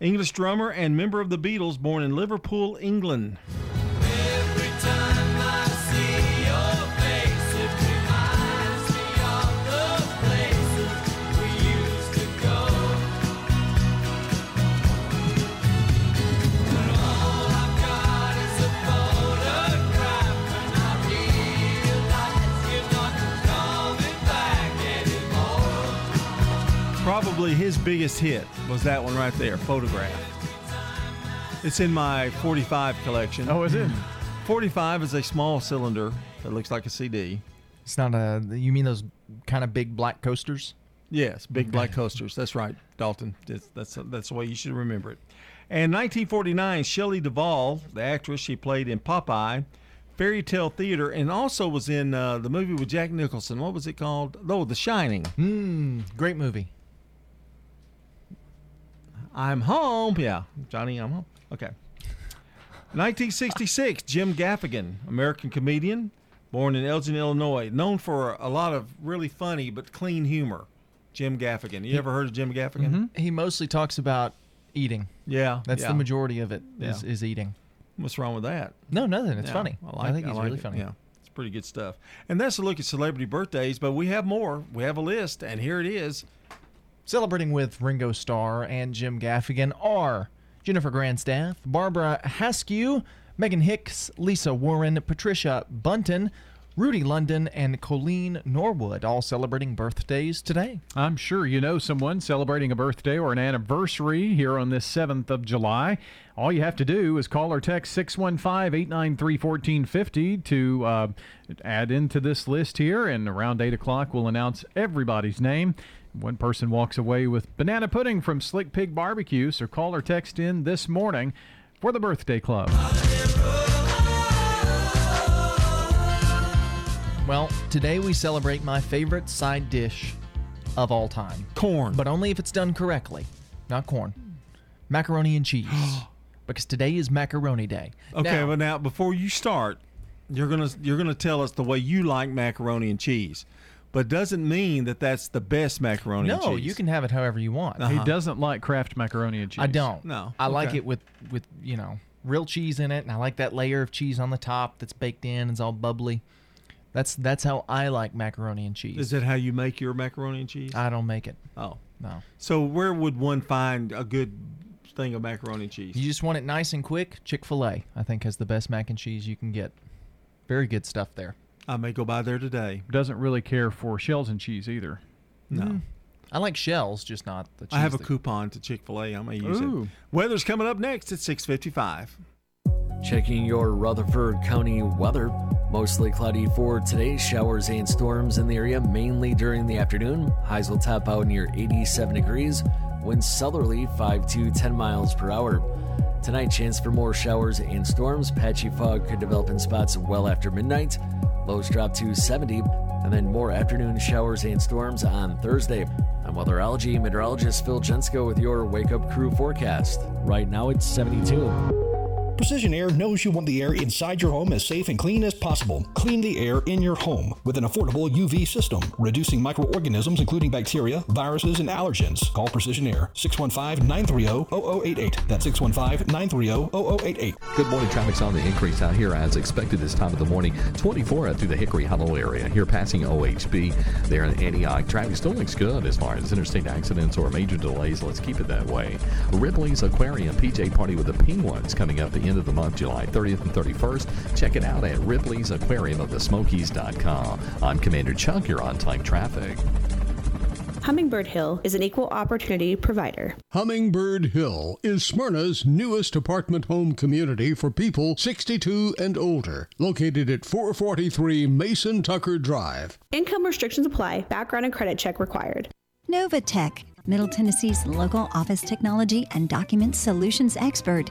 English drummer and member of the Beatles, born in Liverpool, England. Probably his biggest hit was that one right there, Photograph. It's in my 45 collection. Oh, is it? 45 is a small cylinder that looks like a CD. It's not a. You mean those kind of big black coasters? Yes, big black coasters. That's right, Dalton. That's that's, that's the way you should remember it. And 1949, Shelley Duvall, the actress, she played in Popeye, Fairy Tale Theater, and also was in uh, the movie with Jack Nicholson. What was it called? Oh, The Shining. Hmm, great movie. I'm home. Yeah, Johnny, I'm home. Okay. 1966, Jim Gaffigan, American comedian, born in Elgin, Illinois, known for a lot of really funny but clean humor. Jim Gaffigan. You ever heard of Jim Gaffigan? Mm-hmm. He mostly talks about eating. Yeah, That's yeah. the majority of it. Is Yeah. is eating. What's wrong with that? No, nothing. It's Yeah, funny. I, like, think he's like really it. funny. Yeah, it's pretty good stuff. And that's a look at celebrity birthdays, but we have more. We have a list, and here it is. Celebrating with Ringo Starr and Jim Gaffigan are Jennifer Grandstaff, Barbara Haskew, Megan Hicks, Lisa Warren, Patricia Bunton, Rudy London, and Colleen Norwood, all celebrating birthdays today. I'm sure you know someone celebrating a birthday or an anniversary here on this 7th of July. All you have to do is call or text 615 893 1450 to uh, add into this list here, and around 8 o'clock, we'll announce everybody's name. One person walks away with banana pudding from Slick Pig Barbecue, so call or text in this morning for the birthday club. Well, today we celebrate my favorite side dish of all time corn. But only if it's done correctly, not corn. Macaroni and cheese. because today is macaroni day. Okay, Now- but now before you start, you're gonna you're gonna tell us the way you like macaroni and cheese, but doesn't mean that that's the best macaroni and no, cheese. you can have it however you want. Uh-huh. He doesn't like Kraft macaroni and cheese. I don't. No, I like okay. it with with you know real cheese in it, and I like that layer of cheese on the top that's baked in. It's all bubbly. That's that's how I like macaroni and cheese. Is that how you make your macaroni and cheese? I don't make it. Oh no. So where would one find a good thing of macaroni and cheese? You just want it nice and quick. Chick Fil A, I think, has the best mac and cheese you can get. Very good stuff there. I may go by there today. Doesn't really care for shells and cheese either. No. Mm. I like shells, just not the cheese. I have a that- coupon to Chick Fil A. I may use Ooh. it. Weather's coming up next at six fifty-five. Checking your Rutherford County weather. Mostly cloudy for today. Showers and storms in the area, mainly during the afternoon. Highs will top out near 87 degrees. Winds southerly 5 to 10 miles per hour. Tonight, chance for more showers and storms. Patchy fog could develop in spots well after midnight. Lows drop to 70, and then more afternoon showers and storms on Thursday. I'm weatherology meteorologist Phil Jensko with your Wake Up Crew forecast. Right now, it's 72. Precision Air knows you want the air inside your home as safe and clean as possible. Clean the air in your home with an affordable UV system, reducing microorganisms including bacteria, viruses, and allergens. Call Precision Air 615-930-0088. That's 615-930-0088. Good morning. Traffic's on the increase out here as expected this time of the morning. 24 out through the Hickory Hollow area. Here passing OHB there in Antioch. Traffic still looks good as far as interstate accidents or major delays. Let's keep it that way. Ripley's Aquarium PJ Party with the Penguins coming up in end of the month, July 30th and 31st. Check it out at Ripley's Aquarium of the Smokies.com. I'm Commander Chuck. You're on time traffic. Hummingbird Hill is an equal opportunity provider. Hummingbird Hill is Smyrna's newest apartment home community for people 62 and older, located at 443 Mason Tucker Drive. Income restrictions apply, background and credit check required. Novatech, Middle Tennessee's local office technology and document solutions expert.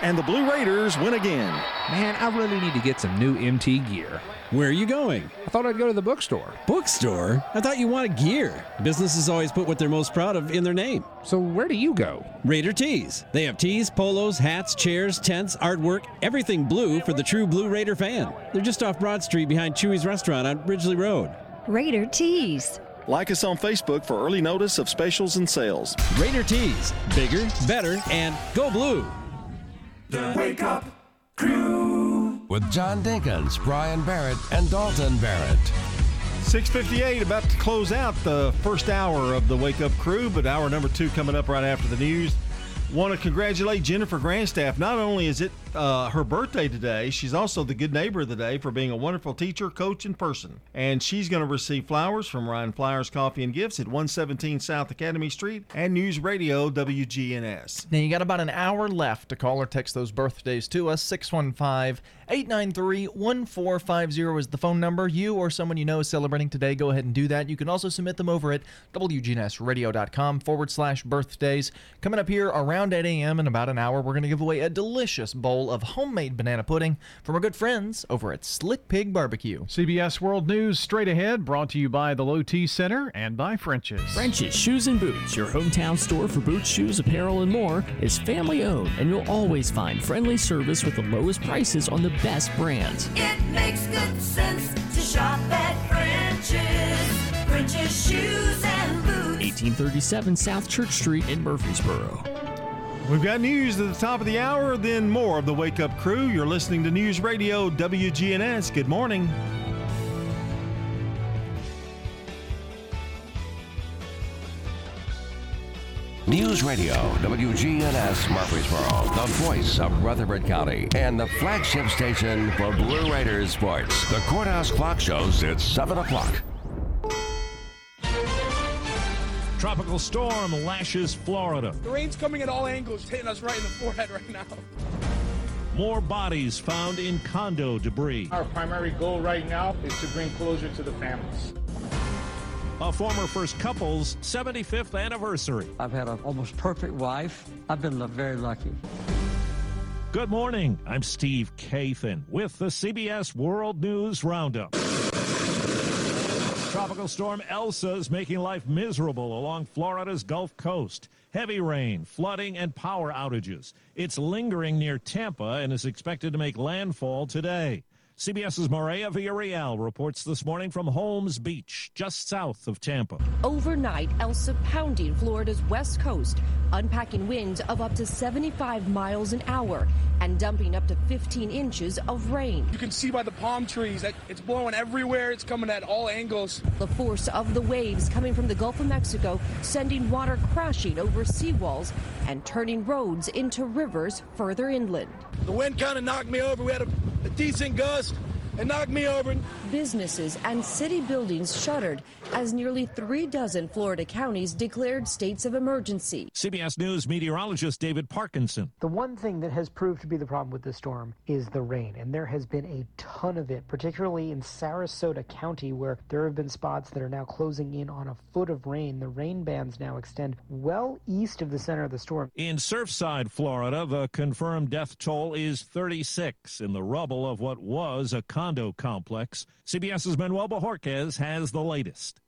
And the Blue Raiders win again. Man, I really need to get some new MT gear. Where are you going? I thought I'd go to the bookstore. Bookstore? I thought you wanted gear. Businesses always put what they're most proud of in their name. So where do you go? Raider Tees. They have tees, polos, hats, chairs, tents, artwork, everything blue for the true Blue Raider fan. They're just off Broad Street behind Chewy's restaurant on Ridgely Road. Raider Tees. Like us on Facebook for early notice of specials and sales. Raider Tees. Bigger, better, and go blue. The Wake Up Crew. With John Dinkins, Brian Barrett, and Dalton Barrett. 658 about to close out the first hour of the Wake Up Crew, but hour number two coming up right after the news. Want to congratulate Jennifer Grandstaff. Not only is it uh, her birthday today, she's also the good neighbor of the day for being a wonderful teacher, coach, and person. And she's going to receive flowers from Ryan Flowers Coffee and Gifts at 117 South Academy Street and News Radio WGNS. Now you got about an hour left to call or text those birthdays to us. 615 893 1450 is the phone number. You or someone you know is celebrating today, go ahead and do that. You can also submit them over at WGNSradio.com forward slash birthdays. Coming up here around 8 a.m. in about an hour, we're going to give away a delicious bowl of homemade banana pudding from our good friends over at Slick Pig Barbecue. CBS World News straight ahead, brought to you by the Low T Center and by French's. French's Shoes and Boots, your hometown store for boots, shoes, apparel, and more, is family owned, and you'll always find friendly service with the lowest prices on the best brands. It makes good sense to shop at French's. French's Shoes and Boots. 1837 South Church Street in Murfreesboro. We've got news at the top of the hour, then more of the Wake Up Crew. You're listening to News Radio WGNS. Good morning. News Radio, WGNS Murfreesboro, the voice of Rutherford County, and the flagship station for Blue Raiders sports. The courthouse clock shows it's 7 o'clock. Tropical storm lashes Florida. The rain's coming at all angles, hitting us right in the forehead right now. More bodies found in condo debris. Our primary goal right now is to bring closure to the families. A former first couple's 75th anniversary. I've had an almost perfect wife. I've been very lucky. Good morning. I'm Steve Kathan with the CBS World News Roundup. Tropical storm Elsa is making life miserable along Florida's Gulf Coast. Heavy rain, flooding, and power outages. It's lingering near Tampa and is expected to make landfall today. CBS's Maria Villarreal reports this morning from Holmes Beach, just south of Tampa. Overnight, Elsa pounding Florida's west coast, unpacking winds of up to 75 miles an hour and dumping up to 15 inches of rain. You can see by the palm trees that it's blowing everywhere. It's coming at all angles. The force of the waves coming from the Gulf of Mexico sending water crashing over seawalls and turning roads into rivers further inland. The wind kind of knocked me over. We had a, a decent gust risk. It knocked me over. Businesses and city buildings shuttered as nearly three dozen Florida counties declared states of emergency. CBS News meteorologist David Parkinson. The one thing that has proved to be the problem with the storm is the rain, and there has been a ton of it, particularly in Sarasota County, where there have been spots that are now closing in on a foot of rain. The rain bands now extend well east of the center of the storm. In Surfside, Florida, the confirmed death toll is 36 in the rubble of what was a condo complex. CBS's Manuel Bojorquez has the latest.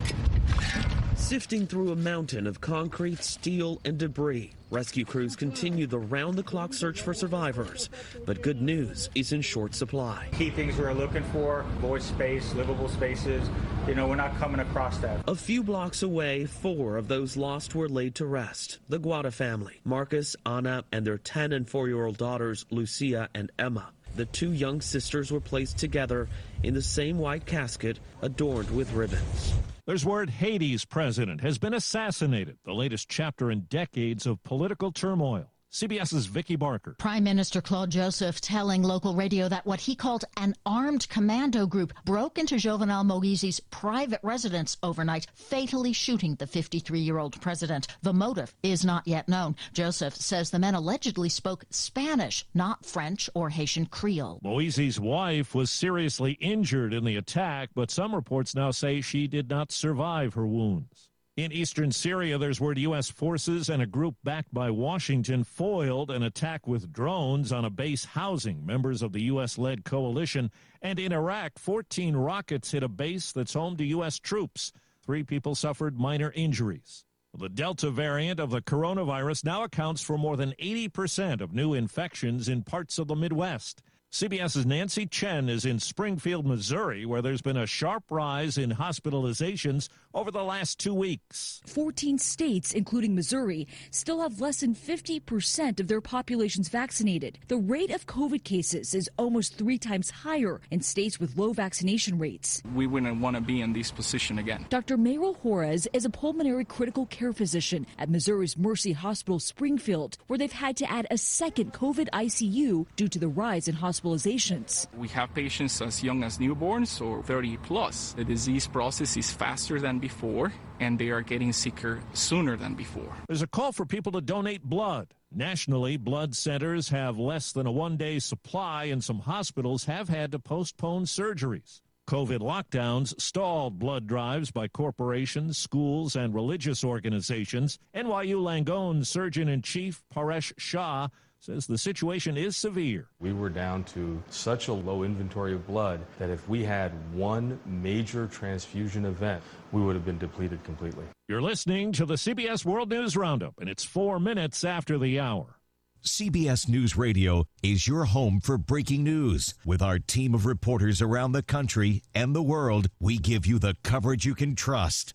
Sifting through a mountain of concrete, steel, and debris, rescue crews continue the round the clock search for survivors. But good news is in short supply. Key things we're looking for voice space, livable spaces. You know, we're not coming across that. A few blocks away, four of those lost were laid to rest. The Guara family, Marcus, Anna, and their 10 and 4 year old daughters, Lucia and Emma. The two young sisters were placed together in the same white casket adorned with ribbons. There's word Haiti's president has been assassinated, the latest chapter in decades of political turmoil. CBS's Vicki Barker. Prime Minister Claude Joseph telling local radio that what he called an armed commando group broke into Jovenel Moise's private residence overnight, fatally shooting the 53 year old president. The motive is not yet known. Joseph says the men allegedly spoke Spanish, not French or Haitian Creole. Moise's wife was seriously injured in the attack, but some reports now say she did not survive her wounds. In eastern Syria, there's word U.S. forces and a group backed by Washington foiled an attack with drones on a base housing members of the U.S. led coalition. And in Iraq, 14 rockets hit a base that's home to U.S. troops. Three people suffered minor injuries. The Delta variant of the coronavirus now accounts for more than 80% of new infections in parts of the Midwest. CBS's Nancy Chen is in Springfield, Missouri, where there's been a sharp rise in hospitalizations over the last two weeks. 14 states, including Missouri, still have less than 50% of their populations vaccinated. The rate of COVID cases is almost three times higher in states with low vaccination rates. We wouldn't want to be in this position again. Dr. Mayral Juarez is a pulmonary critical care physician at Missouri's Mercy Hospital Springfield, where they've had to add a second COVID ICU due to the rise in hospitalizations. We have patients as young as newborns or 30 plus. The disease process is faster than before, and they are getting sicker sooner than before. There's a call for people to donate blood. Nationally, blood centers have less than a one day supply, and some hospitals have had to postpone surgeries. COVID lockdowns stalled blood drives by corporations, schools, and religious organizations. NYU Langone Surgeon in Chief Paresh Shah says the situation is severe. We were down to such a low inventory of blood that if we had one major transfusion event, we would have been depleted completely. You're listening to the CBS World News Roundup, and it's four minutes after the hour. CBS News Radio is your home for breaking news. With our team of reporters around the country and the world, we give you the coverage you can trust.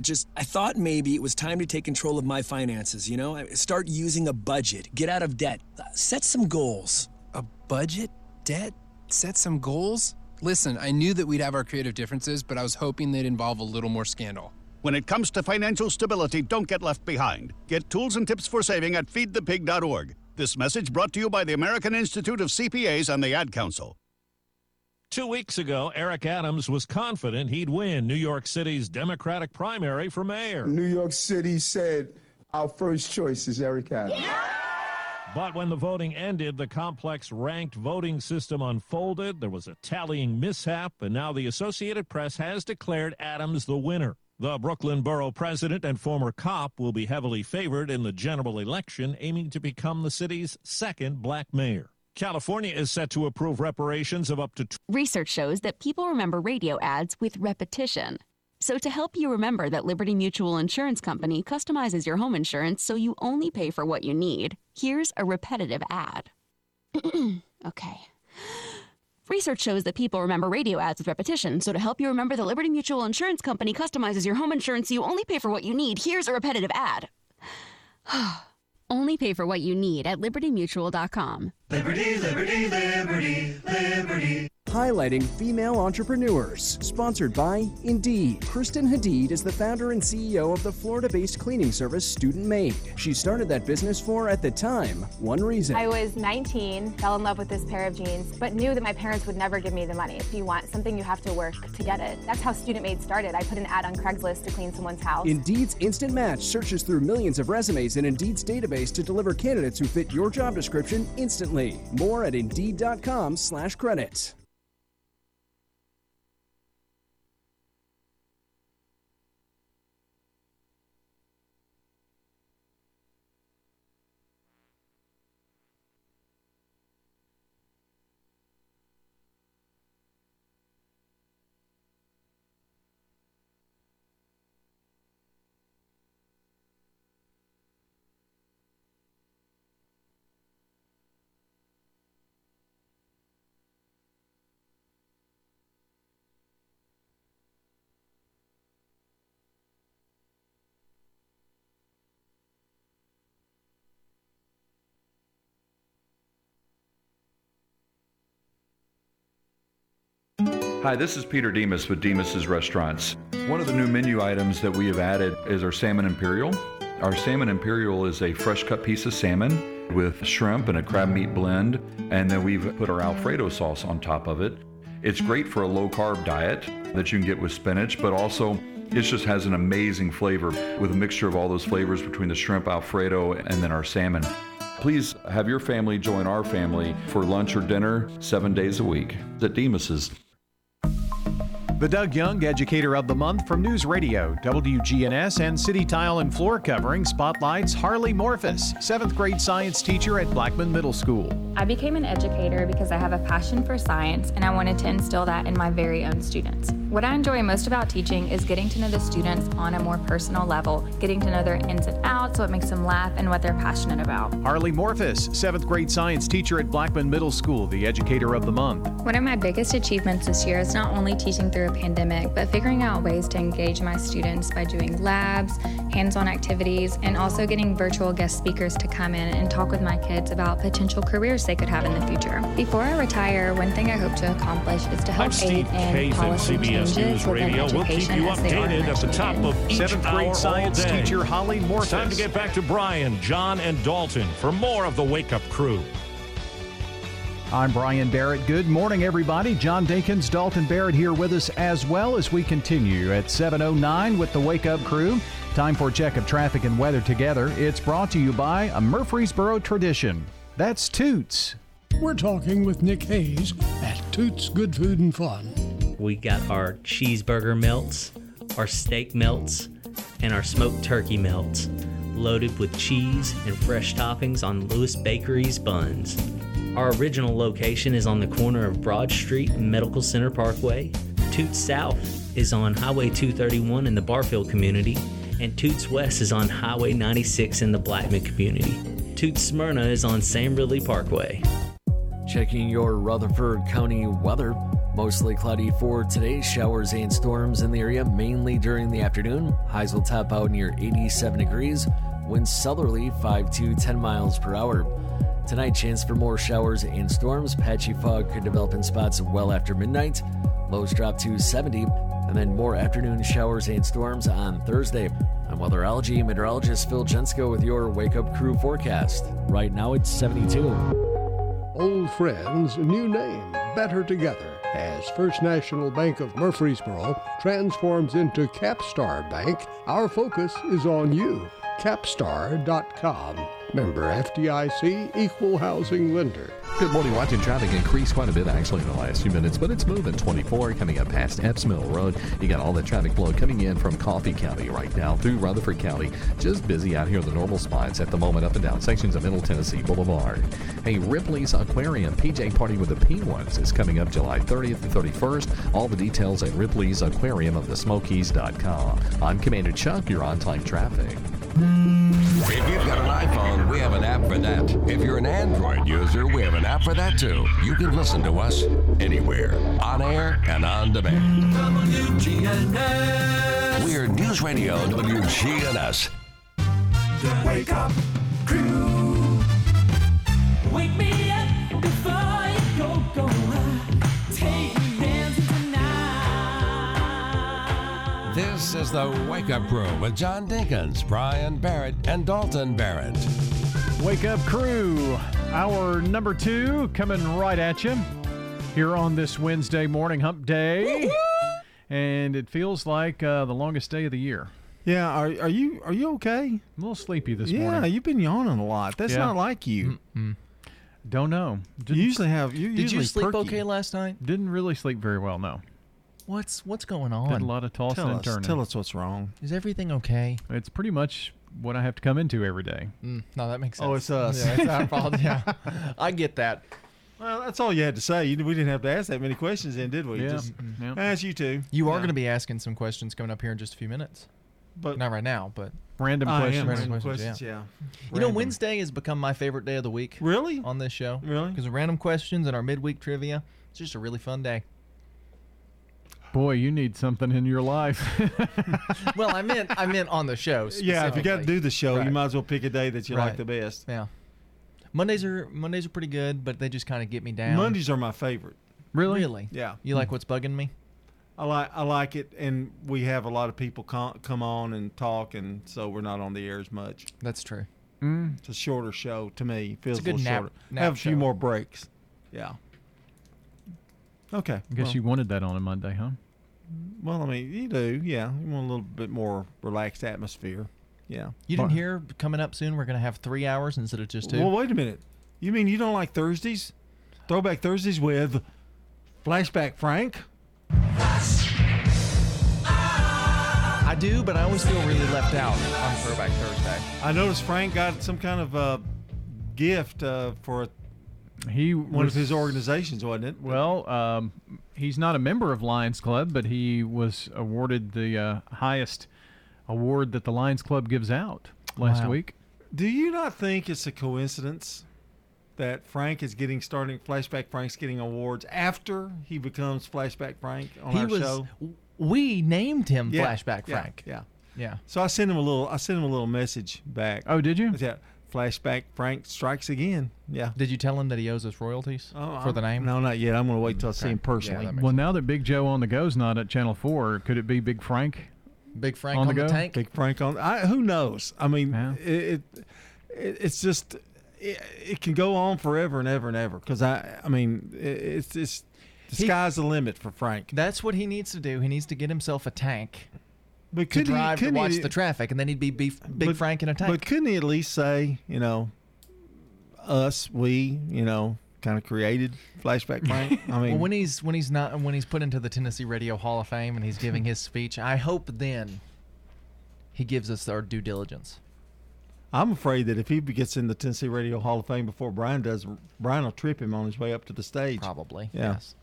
Just I thought maybe it was time to take control of my finances. You know, start using a budget, get out of debt, uh, set some goals. A budget, debt, set some goals. Listen, I knew that we'd have our creative differences, but I was hoping they'd involve a little more scandal. When it comes to financial stability, don't get left behind. Get tools and tips for saving at feedthepig.org. This message brought to you by the American Institute of CPAs and the Ad Council. Two weeks ago, Eric Adams was confident he'd win New York City's Democratic primary for mayor. New York City said, Our first choice is Eric Adams. But when the voting ended, the complex ranked voting system unfolded. There was a tallying mishap, and now the Associated Press has declared Adams the winner. The Brooklyn Borough president and former cop will be heavily favored in the general election, aiming to become the city's second black mayor. California is set to approve reparations of up to. Research shows that people remember radio ads with repetition. So, to help you remember that Liberty Mutual Insurance Company customizes your home insurance so you only pay for what you need, here's a repetitive ad. okay. Research shows that people remember radio ads with repetition, so to help you remember that Liberty Mutual Insurance Company customizes your home insurance so you only pay for what you need, here's a repetitive ad. only pay for what you need at libertymutual.com. Liberty, liberty, liberty, liberty. Highlighting female entrepreneurs. Sponsored by Indeed. Kristen Hadeed is the founder and CEO of the Florida based cleaning service Student Maid. She started that business for, at the time, one reason. I was 19, fell in love with this pair of jeans, but knew that my parents would never give me the money. If you want something, you have to work to get it. That's how Student Maid started. I put an ad on Craigslist to clean someone's house. Indeed's Instant Match searches through millions of resumes in Indeed's database to deliver candidates who fit your job description instantly. More at Indeed.com slash credits. Hi, this is Peter Demos with Demos's Restaurants. One of the new menu items that we have added is our Salmon Imperial. Our Salmon Imperial is a fresh cut piece of salmon with shrimp and a crab meat blend, and then we've put our Alfredo sauce on top of it. It's great for a low carb diet that you can get with spinach, but also it just has an amazing flavor with a mixture of all those flavors between the shrimp Alfredo and then our salmon. Please have your family join our family for lunch or dinner seven days a week at Demos's. The Doug Young Educator of the Month from News Radio, WGNS, and City Tile and Floor Covering spotlights Harley Morphus, seventh grade science teacher at Blackman Middle School. I became an educator because I have a passion for science and I wanted to instill that in my very own students. What I enjoy most about teaching is getting to know the students on a more personal level, getting to know their ins and outs, what makes them laugh, and what they're passionate about. Harley Morphis, seventh grade science teacher at Blackman Middle School, the Educator of the Month. One of my biggest achievements this year is not only teaching through a pandemic, but figuring out ways to engage my students by doing labs, hands on activities, and also getting virtual guest speakers to come in and talk with my kids about potential careers they could have in the future. Before I retire, one thing I hope to accomplish is to help I'm Steve aid in Kathan, policy CBS News Radio. We'll keep you as they are updated at the top of each Seventh grade hour all science day. teacher Holly Morphus. Time to get back to Brian, John, and Dalton for more of the Wake Up Crew. I'm Brian Barrett. Good morning, everybody. John Dinkins, Dalton Barrett here with us as well as we continue at 7.09 with the Wake Up Crew. Time for a check of traffic and weather together. It's brought to you by a Murfreesboro tradition. That's Toots. We're talking with Nick Hayes at Toots Good Food and Fun. We got our cheeseburger melts, our steak melts, and our smoked turkey melts, loaded with cheese and fresh toppings on Lewis Bakery's buns. Our original location is on the corner of Broad Street and Medical Center Parkway. Toots South is on Highway 231 in the Barfield community, and Toots West is on Highway 96 in the Blackman community. Toots Smyrna is on Sam Ridley Parkway. Checking your Rutherford County weather. Mostly cloudy for today. Showers and storms in the area, mainly during the afternoon. Highs will top out near 87 degrees. Winds southerly 5 to 10 miles per hour. Tonight, chance for more showers and storms. Patchy fog could develop in spots well after midnight. Lows drop to 70, and then more afternoon showers and storms on Thursday. I'm weatherology meteorologist Phil Jensko with your Wake Up Crew forecast. Right now, it's 72. Old friends, new name, better together. As First National Bank of Murfreesboro transforms into Capstar Bank, our focus is on you. capstar.com. Member FDIC Equal Housing Lender. Good morning. Watching traffic increase quite a bit actually in the last few minutes, but it's moving 24 coming up past Epps Mill Road. You got all the traffic flow coming in from Coffee County right now through Rutherford County. Just busy out here in the normal spots at the moment up and down sections of Middle Tennessee Boulevard. Hey, Ripley's Aquarium PJ Party with the Penguins is coming up July 30th and 31st. All the details at Ripley's Aquarium of the Smokies.com. I'm Commander Chuck, you're on time traffic. If you've got an iPhone, we have an app for that. If you're an Android user, we have an app for that too. You can listen to us anywhere, on air and on demand. We're News Radio WGNS. The Wake Up Crew. Wake me up before you go, go. Take me dancing tonight. This is the Wake Up Crew with John Dinkins, Brian Barrett, and Dalton Barrett. Wake up, crew. our number two coming right at you here on this Wednesday morning, hump day. And it feels like uh, the longest day of the year. Yeah, are are you are you okay? I'm a little sleepy this yeah, morning. Yeah, you've been yawning a lot. That's Yeah. not like you. Don't know. You usually have. You Did you sleep perky. okay last night? Didn't really sleep very well, no. What's what's going on? Did a lot of tossing Tell and us. turning. Tell us what's wrong. Is everything okay? It's pretty much what I have to come into every day. Mm, no, that makes sense. Oh, it's us. Yeah, it's our fault. Yeah, I get that. Well, that's all you had to say. You, we didn't have to ask that many questions, then, did we? Yeah. Just Yeah. ask you two. You are Yeah. going to be asking some questions coming up here in just a few minutes. But Not right now, but Random I am. questions. Random Random questions, questions, yeah. you know, Wednesday has become my favorite day of the week. Really? On this show, Really? Because of random questions and our midweek trivia, it's just a really fun day. Boy, you need something in your life. well, I meant I meant on the show. Yeah, if you got to do the show, you might as well pick a day that you like the best. Yeah. Mondays are Mondays are pretty good, but they just kind of get me down. Mondays are my favorite. really? Really? Yeah. You like what's bugging me? I like I like it, and we have a lot of people com- come on and talk, and so we're not on the air as much. That's true. Mm. It's a shorter show to me. Feels a good little nap- shorter. nap have a few show. more breaks. Yeah. Okay. I guess well, you wanted that on a Monday, huh? Well, I mean, you do. Yeah, you want a little bit more relaxed atmosphere. Yeah. You didn't hear coming up soon? We're gonna have three hours instead of just two. Well, wait a minute. You mean you don't like Thursdays? Throwback Thursdays with Flashback Frank? I do, but I always feel really left out on Throwback Thursday. I noticed Frank got some kind of uh, gift uh, for He one was, of his organizations, wasn't it? Well, um, he's not a member of Lions Club, but he was awarded the uh, highest award that the Lions Club gives out last Wow. week. Do you not think it's a coincidence that Frank is getting starting Flashback Frank's getting awards after he becomes Flashback Frank on he our was. show? We named him Yeah, Flashback yeah, Frank. Yeah. Yeah. So I sent him a little. I sent him a little message back. Oh, did you? Yeah. Flashback Frank strikes again. Yeah. Did you tell him that he owes us royalties Oh, for the I'm- name? No, not yet. I'm going to wait till I see him personally. Yeah, that makes Well, now that Big Joe on the go's not at Channel Four, could it be Big Frank? Big Frank On on, the the, tank. Big Frank on. I, who knows? I mean, Yeah. it, it, it it's just it, it can go on forever and ever and ever. Because I I mean it, it's it's the He- sky's the limit for Frank. That's what he needs to do. He needs to get himself a tank But to couldn't he- to watch he- the traffic, and then he'd be beef, Big but- Frank in a tank. But couldn't he at least say, you know, us, we, you know, kind of created Flashback Frank? I mean, well, when he's when he's not when he's put into the Tennessee Radio Hall of Fame and he's giving his speech, I hope then he gives us our due diligence. I'm afraid that if he gets in the Tennessee Radio Hall of Fame before Brian does, Brian will trip him on his way up to the stage. Probably. Yeah. Yes.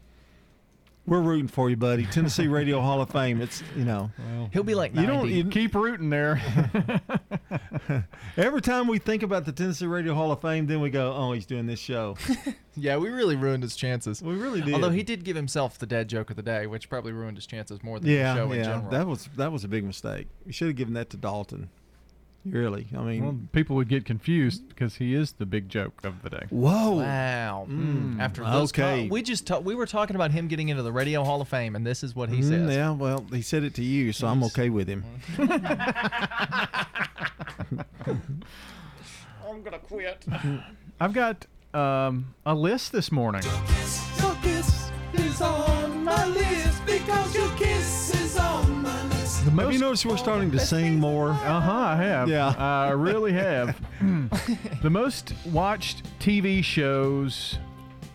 We're rooting for you, buddy. Tennessee Radio Hall of Fame. It's you know. He'll be like 90. You don't. You, Keep rooting there. every time we think about the Tennessee Radio Hall of Fame, then we go, "Oh, he's doing this show." yeah, we really ruined his chances. we really did. Although he did give himself the dead joke of the day, which probably ruined his chances more than yeah, the show in yeah, general. that was that was a big mistake. You should have given that to Dalton. Really, I mean, well, people would get confused because he is the big joke of the day. whoa. Wow. Mm. After those Okay. co- we just ta- we were talking about him getting into the Radio Hall of Fame, and this is what he Mm, says. yeah, well, he said it to you, so I'm okay with him. I'm gonna quit. I've got um, a list this morning. Your kiss is on my list because your kiss is on my have you noticed we're starting to sing more? Uh huh. I have. Yeah. I really have. the most watched TV shows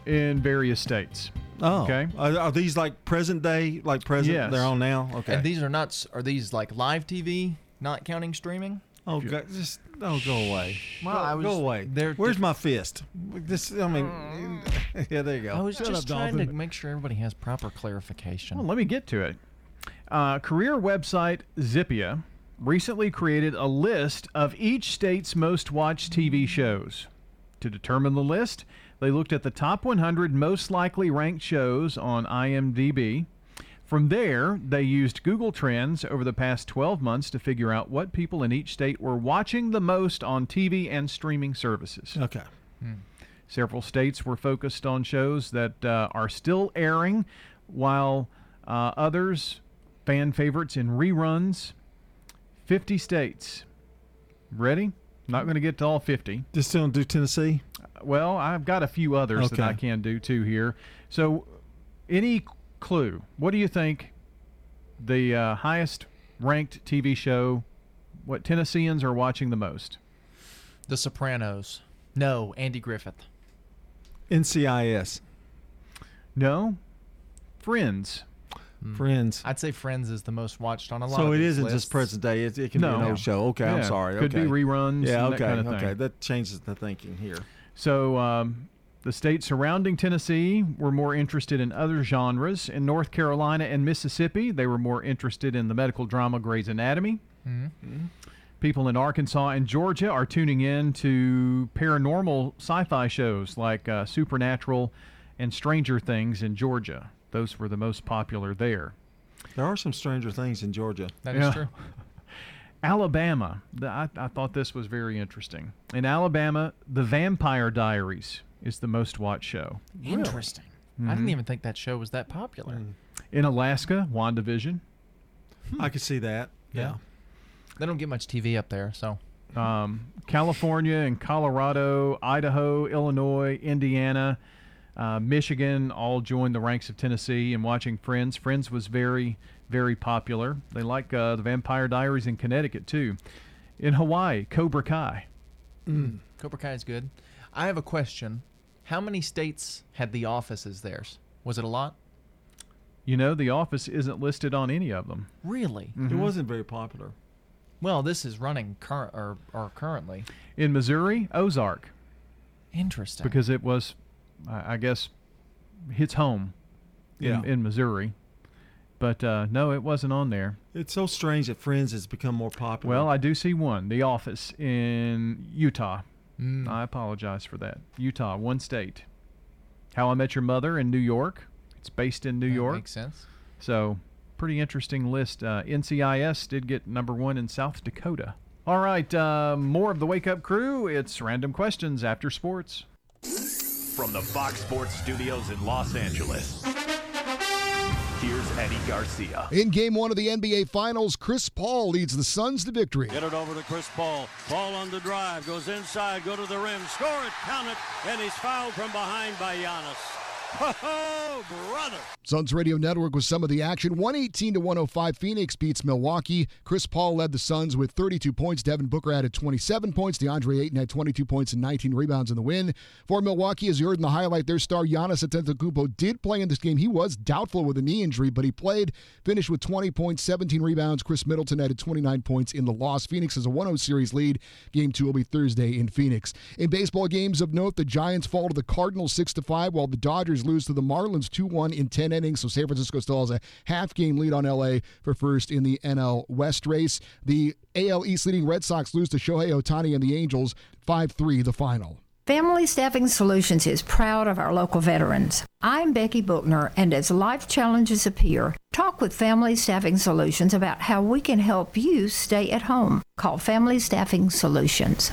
in various states. Oh, Okay. Are, are these like present day, like present? Yes. They're on now. Okay. And these are not. Are these like live TV, not counting streaming? oh, God, just oh, go away. Well, go, I was- go away. they're Where's diff- my fist? This, I mean, yeah, there you go. I was Shut just up, trying Dolphin. to make sure everybody has proper clarification. Well, let me get to it. Uh, career website Zippia recently created a list of each state's most watched TV shows. To determine the list, they looked at the top 100 most likely ranked shows on IMDb. From there, they used Google Trends over the past 12 months to figure out what people in each state were watching the most on TV and streaming services. Okay. Several states were focused on shows that uh, are still airing, while uh, others, fan favorites in reruns. 50 states. Ready? Not going to get to all 50. Just don't do Tennessee. Well, I've got a few others that I can do too here. So, any clue? What do you think the uh, highest ranked TV show, what Tennesseans are watching the most? The Sopranos. No, Andy Griffith. NCIS. No. Friends. Friends. I'd say Friends is the most watched on a lot. So of it isn't lists. just present day. It, it can No. be an old show. Okay, I'm Yeah, sorry. could be reruns Yeah. and that Okay. kind of okay. That changes the thinking here. So um, the states surrounding Tennessee were more interested in other genres. In North Carolina and Mississippi, they were more interested in the medical drama Grey's Anatomy. Mhm. People in Arkansas and Georgia are tuning in to paranormal sci-fi shows like uh, Supernatural and Stranger Things in Georgia. Those were the most popular there. There are some stranger things in Georgia. That is Yeah. true. Alabama. The, I, I thought this was very interesting. In Alabama, The Vampire Diaries is the most watched show. Interesting. I Mhm. didn't even think that show was that popular. In Alaska, WandaVision. I could see that. Yeah. They don't get much TV up there, so. Um, California and Colorado, Idaho, Illinois, Indiana, uh, Michigan all joined the ranks of Tennessee in watching Friends. Friends was very, very popular. They like uh, the Vampire Diaries in Connecticut too. In Hawaii, Cobra Kai. Cobra Kai is good. I have a question. How many states had The Office as theirs? Was it a lot? You know, The Office isn't listed on any of them. Really? It Mhm. wasn't very popular. Well, this is running current or, or currently. In Missouri, Ozark, Interesting. because it was, I I guess, hits home in, Yeah. in Missouri. But uh, no, it wasn't on there. It's so strange that Friends has become more popular. Well, I do see one. The Office in Utah. Mm. I apologize for that. Utah, one state. How I Met Your Mother in New York. It's based in New That York. makes sense. So, pretty interesting list. Uh, NCIS did get number one in South Dakota. All right, uh, more of the Wake Up Crew. It's random questions after sports. From the Fox Sports Studios in Los Angeles, here's Eddie Garcia. In game one of the NBA Finals, Chris Paul leads the Suns to victory. Get it over to Chris Paul. Paul on the drive, goes inside, go to the rim, score it, count it, and he's fouled from behind by Giannis. Brother. Suns Radio Network with some of the action. 118 to 105. Phoenix beats Milwaukee. Chris Paul led the Suns with 32 points. Devin Booker added 27 points. DeAndre Ayton had 22 points and 19 rebounds in the win. For Milwaukee, as you heard in the highlight, their star Giannis Antetokounmpo did play in this game. He was doubtful with a knee injury, but he played. Finished with 20 points, 17 rebounds. Khris Middleton added 29 points in the loss. Phoenix has a 1-0 series lead. Game two will be Thursday in Phoenix. In baseball games of note, the Giants fall to the Cardinals 6 to 5, while the Dodgers lose to the Marlins 2-1 in 10 innings. So San Francisco still has a half game lead on LA for first in the NL West race. The AL East leading Red Sox lose to Shohei Ohtani and the Angels 5-3 the final. Family Staffing Solutions is proud of our local veterans. I'm Becky Bookner, and as life challenges appear, talk with Family Staffing Solutions about how we can help you stay at home. Call Family Staffing Solutions.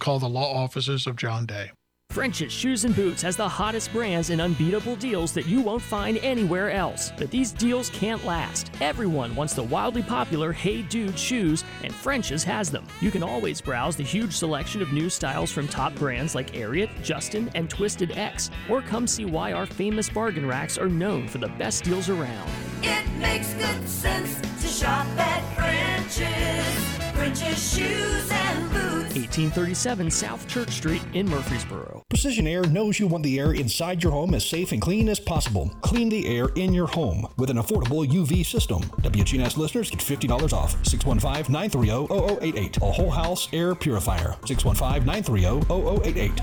Call the law offices of John Day. French's Shoes and Boots has the hottest brands and unbeatable deals that you won't find anywhere else. But these deals can't last. Everyone wants the wildly popular Hey Dude shoes, and French's has them. You can always browse the huge selection of new styles from top brands like Ariat, Justin, and Twisted X, or come see why our famous bargain racks are known for the best deals around. It makes good sense to shop at French's. French's Shoes and Boots. 1837 South Church Street in Murfreesboro. Precision Air knows you want the air inside your home as safe and clean as possible. Clean the air in your home with an affordable UV system. WGNS listeners get $50 off. 615 930 0088. A whole house air purifier. 615 930 0088.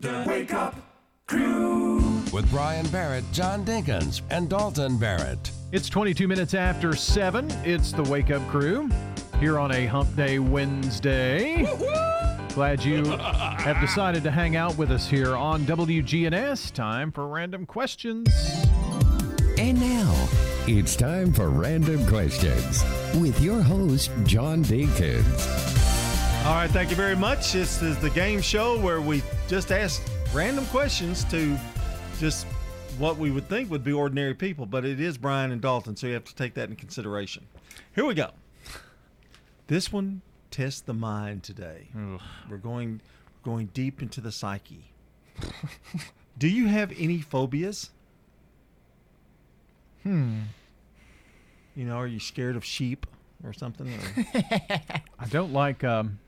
The Wake Up Crew. With Brian Barrett, John Dinkins, and Dalton Barrett. It's 22 minutes after 7. It's the Wake Up Crew here on a Hump Day Wednesday. Glad you have decided to hang out with us here on WGNS. Time for random questions. And now, it's time for Random Questions with your host, John Dinkins. All right, thank you very much. This is the game show where we just ask random questions to just what we would think would be ordinary people, but it is Brian and Dalton, so you have to take that in consideration. Here we go. This one tests the mind today. We're going going deep into the psyche. Do you have any phobias? Hmm. You know, are you scared of sheep or something? Or? I don't like um,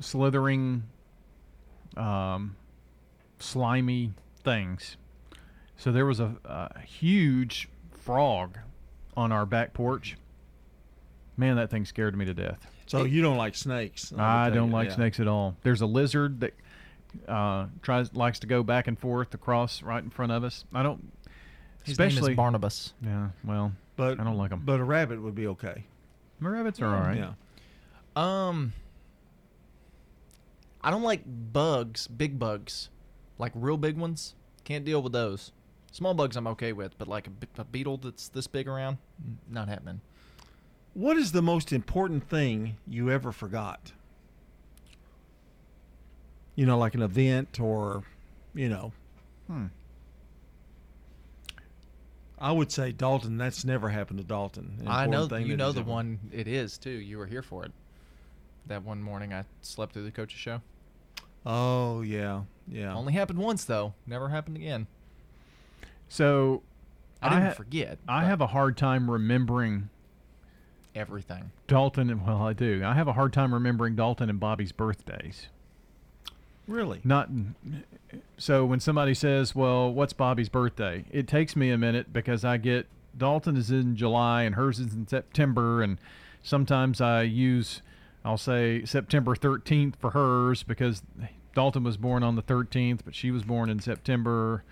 slithering, um, slimy things. So there was a, a huge frog on our back porch. Man, that thing scared me to death. So you don't like snakes? I would don't take like yeah. snakes at all. There's a lizard that uh, tries likes to go back and forth across right in front of us. I don't. His name is especially Barnabas. Yeah, well, But I don't like them. But a rabbit would be okay. My rabbits are all right. Yeah. Um, I don't like bugs, big bugs, like real big ones. Can't deal with those. Small bugs I'm okay with, but like a, a beetle that's this big around, not happening. What is the most important thing you ever forgot? You know, like an event or, you know. Hmm. I would say Dalton. That's never happened to Dalton. An I know thing you know the ever- one it is too. You were here for it. That one morning I slept through the coach's show. Oh yeah, yeah. Only happened once though. Never happened again. So I didn't ha- forget, I have a hard time remembering Everything. Dalton. and Well, I do. I have a hard time remembering Dalton and Bobby's birthdays. Really? Not. So when somebody says, "Well, what's Bobby's birthday?" It takes me a minute because I get Dalton is in July and hers is in September, and sometimes I use, I'll say September 13th for hers because Dalton was born on the 13th, but she was born in September.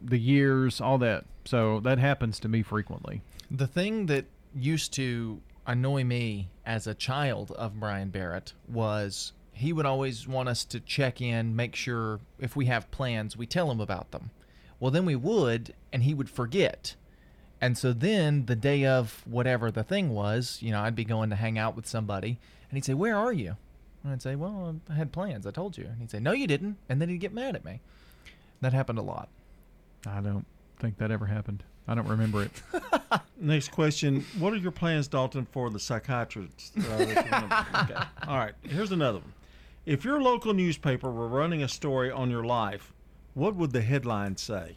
The years, all that. So that happens to me frequently. The thing that used to annoy me as a child of Brian Barrett was he would always want us to check in, make sure if we have plans, we tell him about them. Well, then we would, and he would forget. And so then the day of whatever the thing was, you know, I'd be going to hang out with somebody, and he'd say, Where are you? And I'd say, Well, I had plans. I told you. And he'd say, No, you didn't. And then he'd get mad at me. That happened a lot. I don't think that ever happened. I don't remember it. Next question: What are your plans, Dalton, for the psychiatrist? Uh, that you remember? okay. All right. Here's another one. If your local newspaper were running a story on your life, what would the headline say?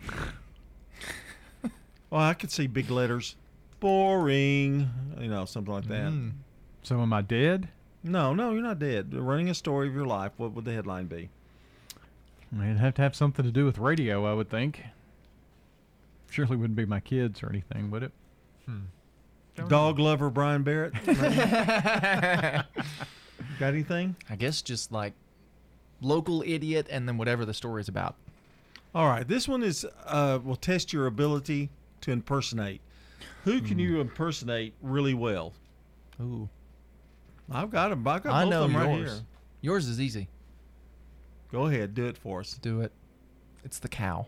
well, I could see big letters, boring, you know, something like that. Mm. So am I dead? No, no, you're not dead. They're running a story of your life. What would the headline be? It'd have to have something to do with radio, I would think. Surely wouldn't be my kids or anything, would it? Dog lover Brian Barrett. Got anything? I guess just like local idiot and then whatever the story's about. All right, this one is uh, will test your ability to impersonate. Who can you impersonate really well? Ooh, I've got them. I've got I both know of them right yours. here. Yours is easy. Go ahead, do it for us. Do it. It's the cow.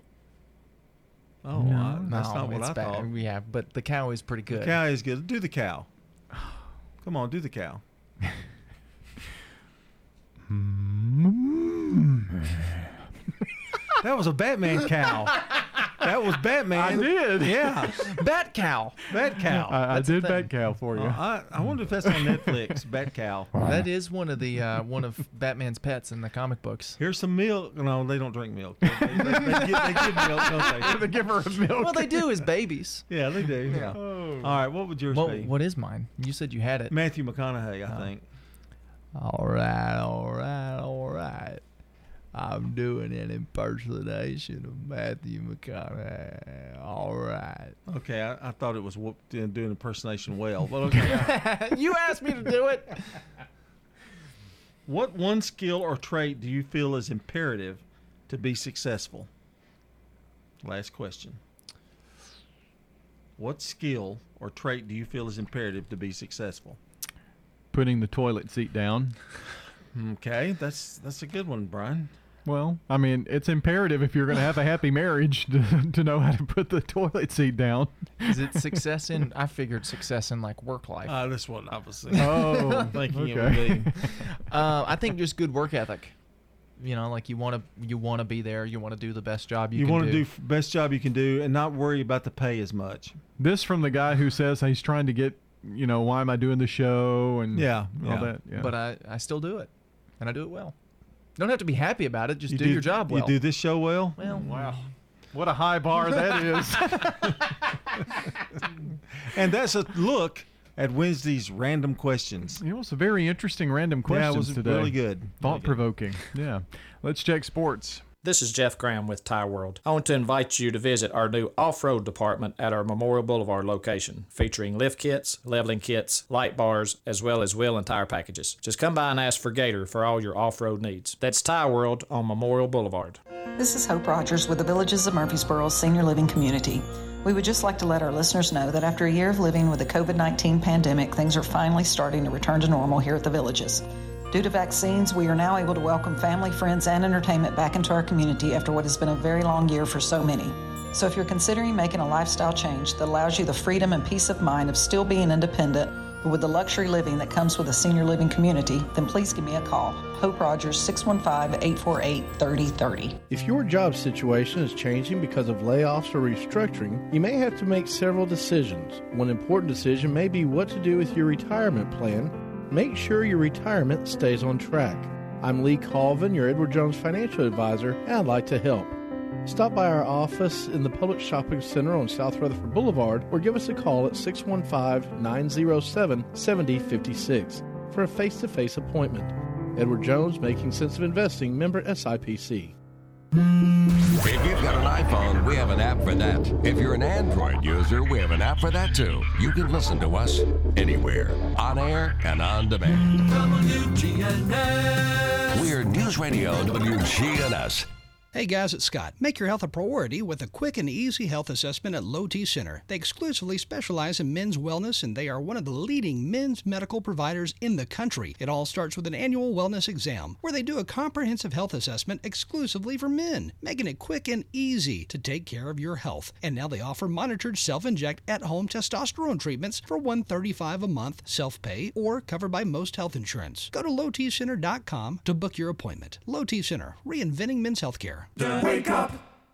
Oh, I- that's No, not what I bad. thought. Yeah, but the cow is pretty good. The cow is good. Do the cow. Come on, do the cow. that was a Batman cow. That was Batman. I did. Yeah. Bat cow. Bat cow. I, I did thing. bat cow for you. Uh, I, I wonder if that's on Netflix. Bat cow. That is one of the uh, one of Batman's pets in the comic books. Here's some milk. No, they don't drink milk. They, they, they, they give, they give milk, don't they? they give her a milk. Well, they do as babies. Yeah, they do. Yeah. Oh. All right, what would yours What, be? what is mine? You said you had it. Matthew McConaughey, I think. All right, all right, all right. I'm doing an impersonation of Matthew McConaughey. All right. Okay, I, I thought it was whoop, doing doing impersonation well, but okay. you asked me to do it. what one skill or trait do you feel is imperative to be successful? Last question. What skill or trait do you feel is imperative to be successful? Putting the toilet seat down. Okay, that's that's a good one, Brian. Well, I mean, it's imperative if you're going to have a happy marriage to, to know how to put the toilet seat down. Is it success in? I figured success in like work life. Uh, that's what I was thinking. Oh, thinking it okay. would be. Uh, I think just good work ethic. You know, like you want to you want to be there. You want to do the best job you, You, can want to do. do f- best job you can do and not worry about the pay as much. This from the guy who says he's trying to get, you know, why am I doing the show and Yeah, all yeah. that. Yeah. But I, I still do it, and I do it well. Don't have to be happy about it. Just You do, your job well. You do this show well. well. Mm. wow. What a high bar that is. And that's a look at Wednesday's random questions. It was a very interesting random Yeah, it questions was today. really good. Thought provoking. Yeah. Let's check sports. This is Jeff Graham with Tire World. I want to invite you to visit our new off road department at our Memorial Boulevard location, featuring lift kits, leveling kits, light bars, as well as wheel and tire packages. Just come by and ask for Gator for all your off road needs. That's Tire World on Memorial Boulevard. This is Hope Rogers with the Villages of Murfreesboro Senior Living Community. We would just like to let our listeners know that after a year of living with the COVID 19 pandemic, things are finally starting to return to normal here at the Villages. Due to vaccines, we are now able to welcome family, friends, and entertainment back into our community after what has been a very long year for so many. So, if you're considering making a lifestyle change that allows you the freedom and peace of mind of still being independent, but with the luxury living that comes with a senior living community, then please give me a call. Hope Rogers, 615 848 3030. If your job situation is changing because of layoffs or restructuring, you may have to make several decisions. One important decision may be what to do with your retirement plan. Make sure your retirement stays on track. I'm Lee Colvin, your Edward Jones financial advisor, and I'd like to help. Stop by our office in the Public Shopping Center on South Rutherford Boulevard or give us a call at 615 907 7056 for a face to face appointment. Edward Jones, Making Sense of Investing, member SIPC. If you've got an iPhone, we have an app for that. If you're an Android user, we have an app for that too. You can listen to us anywhere, on air and on demand. WGNS. We're News Radio WGNS. Hey guys, it's Scott. Make your health a priority with a quick and easy health assessment at Low T Center. They exclusively specialize in men's wellness and they are one of the leading men's medical providers in the country. It all starts with an annual wellness exam where they do a comprehensive health assessment exclusively for men, making it quick and easy to take care of your health. And now they offer monitored self-inject at-home testosterone treatments for 135 a month, self-pay or covered by most health insurance. Go to lowtcenter.com to book your appointment. Low T Center, reinventing men's healthcare. The Wake Up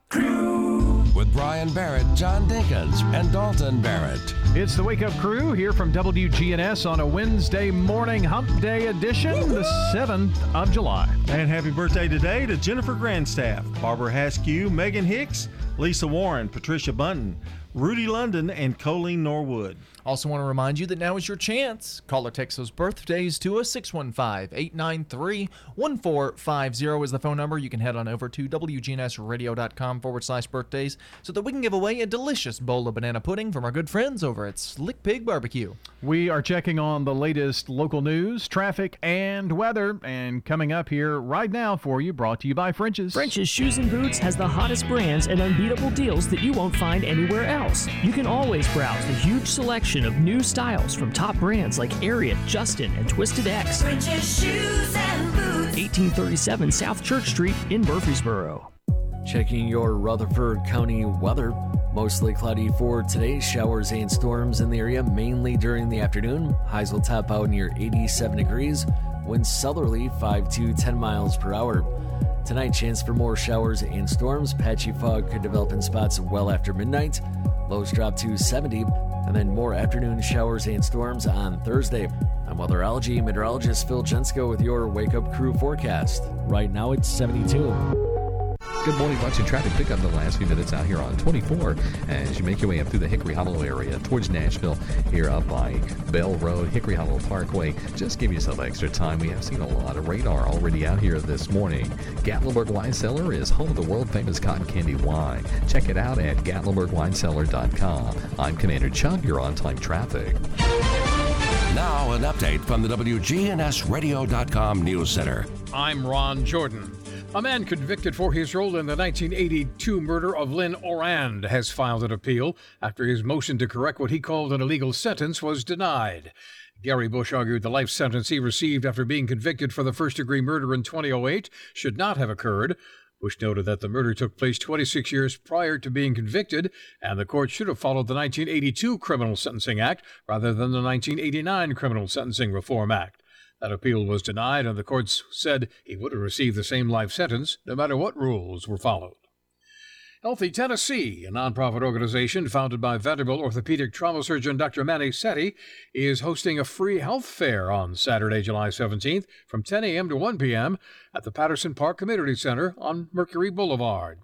Crew. With Brian Barrett, John Dinkins, and Dalton Barrett. It's the Wake Up Crew here from WGNS on a Wednesday morning hump day edition, the 7th of July. And happy birthday today to Jennifer Grandstaff, Barbara Haskew, Megan Hicks, Lisa Warren, Patricia Bunton, Rudy London, and Colleen Norwood. Also, want to remind you that now is your chance. Call or text those birthdays to us. 615 893 1450 is the phone number. You can head on over to WGNSradio.com forward slash birthdays so that we can give away a delicious bowl of banana pudding from our good friends over at Slick Pig Barbecue. We are checking on the latest local news, traffic, and weather. And coming up here right now for you, brought to you by French's. French's Shoes and Boots has the hottest brands and unbeatable deals that you won't find anywhere else. You can always browse the huge selection of new styles from top brands like Ariat, Justin, and Twisted X. Shoes and Boots. 1837 South Church Street in Murfreesboro. Checking your Rutherford County weather. Mostly cloudy for today. Showers and storms in the area, mainly during the afternoon. Highs will top out near 87 degrees. Winds southerly 5 to 10 miles per hour. Tonight, chance for more showers and storms. Patchy fog could develop in spots well after midnight. Lows drop to 70, and then more afternoon showers and storms on Thursday. I'm weatherology meteorologist Phil Jensko with your Wake Up Crew forecast. Right now, it's 72. Good morning. Watching traffic pick up the last few minutes out here on 24 as you make your way up through the Hickory Hollow area towards Nashville here up by Bell Road, Hickory Hollow Parkway. Just give yourself extra time. We have seen a lot of radar already out here this morning. Gatlinburg Wine Cellar is home of the world famous cotton candy wine. Check it out at gatlinburgwinecellar.com. I'm Commander Chubb. You're on time traffic. Now, an update from the WGNSradio.com News Center. I'm Ron Jordan. A man convicted for his role in the 1982 murder of Lynn Orand has filed an appeal after his motion to correct what he called an illegal sentence was denied. Gary Bush argued the life sentence he received after being convicted for the first degree murder in 2008 should not have occurred. Bush noted that the murder took place 26 years prior to being convicted, and the court should have followed the 1982 Criminal Sentencing Act rather than the 1989 Criminal Sentencing Reform Act. That appeal was denied, and the courts said he would have received the same life sentence no matter what rules were followed. Healthy Tennessee, a nonprofit organization founded by Vanderbilt orthopedic trauma surgeon Dr. Manny Sethi, is hosting a free health fair on Saturday, July 17th from 10 a.m. to 1 p.m. at the Patterson Park Community Center on Mercury Boulevard.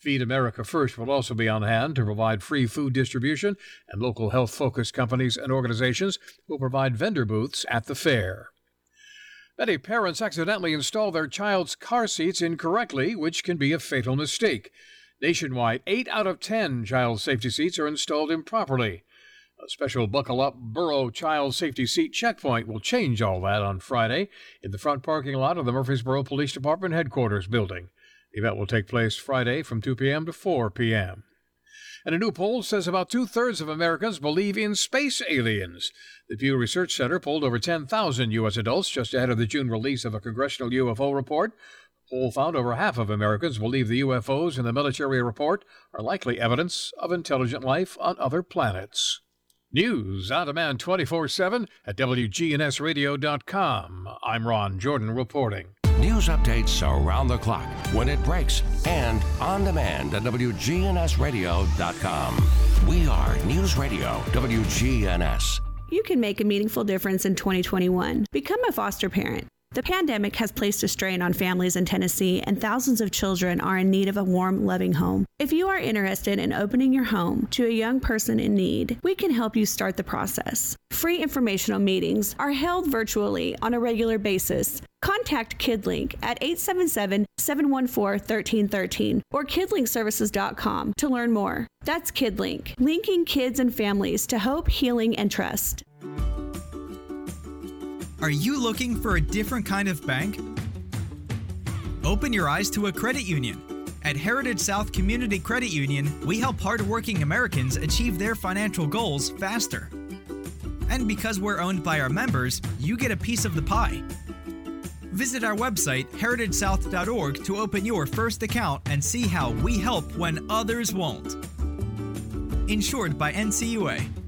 Feed America First will also be on hand to provide free food distribution, and local health focused companies and organizations will provide vendor booths at the fair. Many parents accidentally install their child's car seats incorrectly, which can be a fatal mistake. Nationwide, 8 out of 10 child safety seats are installed improperly. A special buckle up Burrow child safety seat checkpoint will change all that on Friday in the front parking lot of the Murfreesboro Police Department headquarters building. The event will take place Friday from 2 p.m. to 4 p.m. And a new poll says about two thirds of Americans believe in space aliens. The Pew Research Center polled over 10,000 U.S. adults just ahead of the June release of a congressional UFO report. The poll found over half of Americans believe the UFOs in the military report are likely evidence of intelligent life on other planets. News on demand 24 7 at WGNSradio.com. I'm Ron Jordan reporting. News updates around the clock, when it breaks, and on demand at WGNSradio.com. We are News Radio WGNS. You can make a meaningful difference in 2021. Become a foster parent. The pandemic has placed a strain on families in Tennessee, and thousands of children are in need of a warm, loving home. If you are interested in opening your home to a young person in need, we can help you start the process. Free informational meetings are held virtually on a regular basis. Contact KidLink at 877 714 1313 or kidlinkservices.com to learn more. That's KidLink, linking kids and families to hope, healing, and trust. Are you looking for a different kind of bank? Open your eyes to a credit union. At Heritage South Community Credit Union, we help hardworking Americans achieve their financial goals faster. And because we're owned by our members, you get a piece of the pie. Visit our website, heritagesouth.org, to open your first account and see how we help when others won't. Insured by NCUA.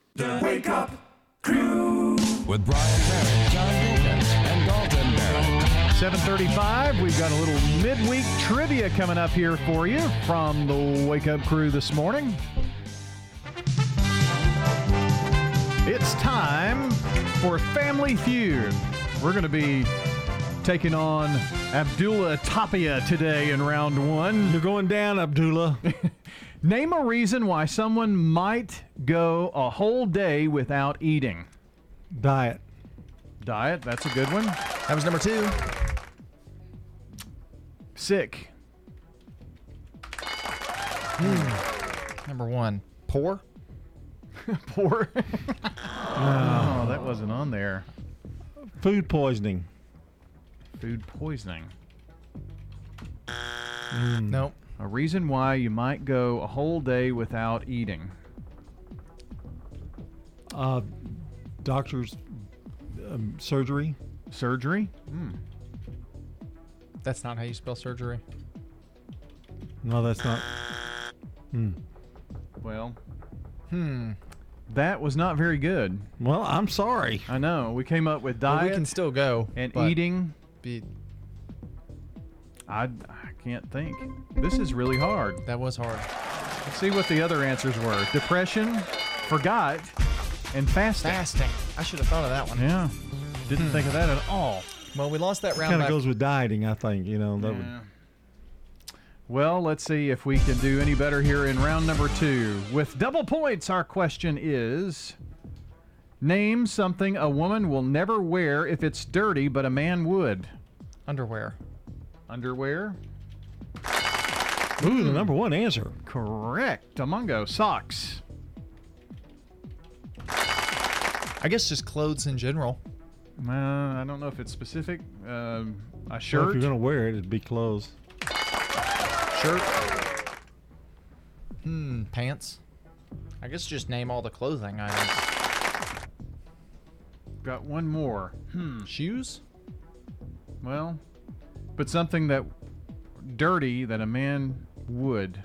The Wake Up Crew. With Brian Barrett, John Dinkins, and Dalton Barrett. 735, we've got a little midweek trivia coming up here for you from the Wake Up Crew this morning. It's time for Family Feud. We're going to be taking on Abdullah Tapia today in round one. You're going down, Abdullah. Name a reason why someone might go a whole day without eating. Diet. Diet, that's a good one. That was number two. Sick. Hmm. Number one. Poor. Poor. oh, that wasn't on there. Food poisoning. Food poisoning. Nope. A reason why you might go a whole day without eating. Uh, doctor's um, surgery. Surgery? Hmm. That's not how you spell surgery. No, that's not. Hmm. Well, Hmm. that was not very good. Well, I'm sorry. I know. We came up with Well, diet we can still go. and eating. Be, I, I can't think. This is really hard. that was hard. Let's see what the other answers were. Depression, forgot, and fasting. Fasting. I should have thought of that one. Yeah. Didn't think of that at all. Well, we lost that round. Kind of by- goes with dieting, I think. You know, that would, Yeah. Well, let's see if we can do any better here in round number two. With double points, our question is Name something a woman will never wear if it's dirty, but a man would. underwear. Underwear? Ooh, the number one answer. Correct. Amungo. Socks. I guess just clothes in general. Uh, I don't know if it's specific. Um, a Well, shirt. if you're gonna wear it, it'd be clothes. Shirt. Hmm. Pants. I guess just name all the clothing items. Got one more. Hmm. Shoes. Well, but something that dirty that a man would.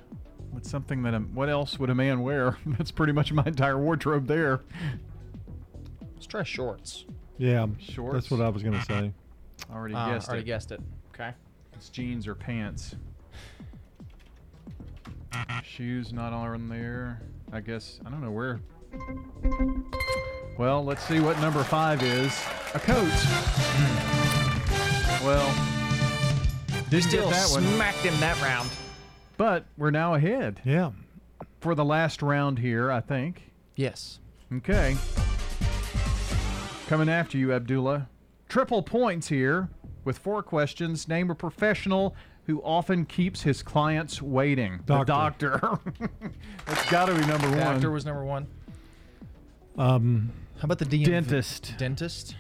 What's something that a, what else would a man wear? That's pretty much my entire wardrobe there. Let's try shorts. Yeah, Shorts? That's what I was gonna say. Already Ah, guessed already it. guessed it. Okay. It's jeans or pants. Shoes not on there. I guess I don't know where. Well, let's see what number five is. A coat. Well, didn't Still get that one. smacked him that round. But we're now ahead Yeah. for the last round here, I think. Yes. Okay. Coming after you, Abdullah. Triple points here with four questions. Name a professional who often keeps his clients waiting. The Doctor. doctor. That's got to be number one. Doctor was number one. Um, How about the DMV? Dentist. Dentist.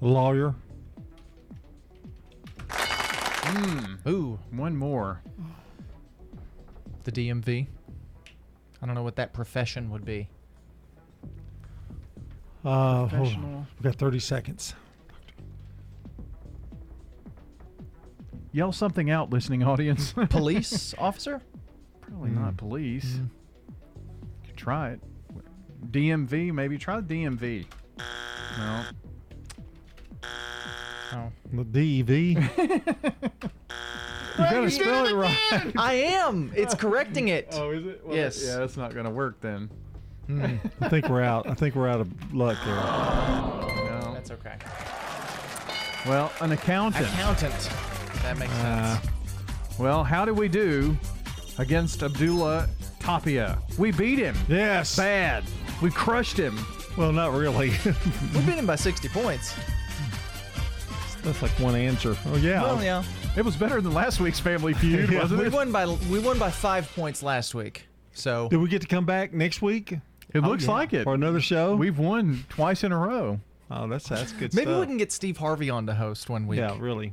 lawyer. Hmm. Ooh, One more. the DMV. I don't know what that profession would be. Uh, hold on. We've got 30 seconds. Yell something out, listening audience. Police officer? Probably not hmm. police. Hmm. Could try it. DMV, maybe. Try the DMV. No. Oh. The DEV. you gotta spell it right. I am. It's correcting it. Oh, is it? Yes. Yeah, that's not going to work then. I think we're out. I think we're out of luck there. No. That's okay. Well, an accountant. Accountant. That makes Uh, sense. Well, how did we do against Abdullah Tapia? We beat him. Yes. Bad. We crushed him. Well, not really. We beat him by 60 points. That's like one answer. Oh yeah. Well, yeah. It was better than last week's Family Feud, Yeah. wasn't We it? won by we won by five points last week. So Did we get to come back next week It Oh, looks yeah. like it. for another show? We've won twice in a row. oh, that's that's good maybe stuff. we can get Steve Harvey on to host one week. Yeah, really.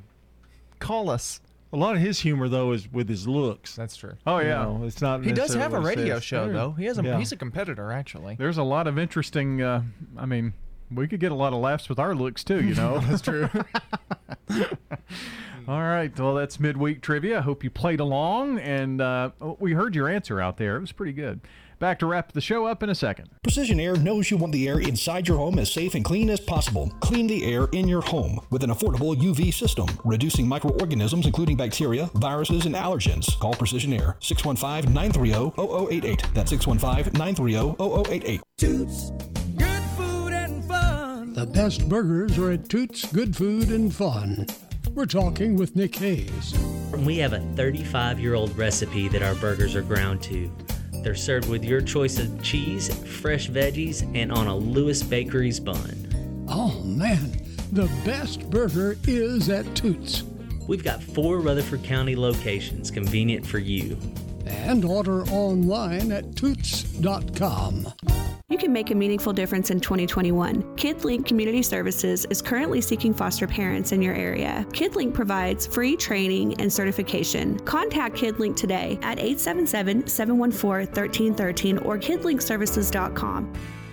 Call us. A lot of his humor though is with his looks. That's true. Oh You yeah. know, it's not. He does have a radio says. show though. He has a Yeah. he's a competitor actually. There's a lot of interesting. Uh, I mean, we could get a lot of laughs with our looks too. You know. That's true. All right. Well, that's midweek trivia. I hope you played along, and uh, we heard your answer out there. It was pretty good. Back to wrap the show up in a second. Precision Air knows you want the air inside your home as safe and clean as possible. Clean the air in your home with an affordable UV system, reducing microorganisms including bacteria, viruses, and allergens. Call Precision Air 615 930 0088. That's 615 930 0088. The best burgers are at Toots Good Food and Fun. We're talking with Nick Hayes. We have a 35 year old recipe that our burgers are ground to. They're served with your choice of cheese, fresh veggies, and on a Lewis Bakery's bun. Oh man, the best burger is at Toots. We've got four Rutherford County locations convenient for you. And order online at toots.com. You can make a meaningful difference in 2021. KidLink Community Services is currently seeking foster parents in your area. KidLink provides free training and certification. Contact KidLink today at 877 714 1313 or kidlinkservices.com.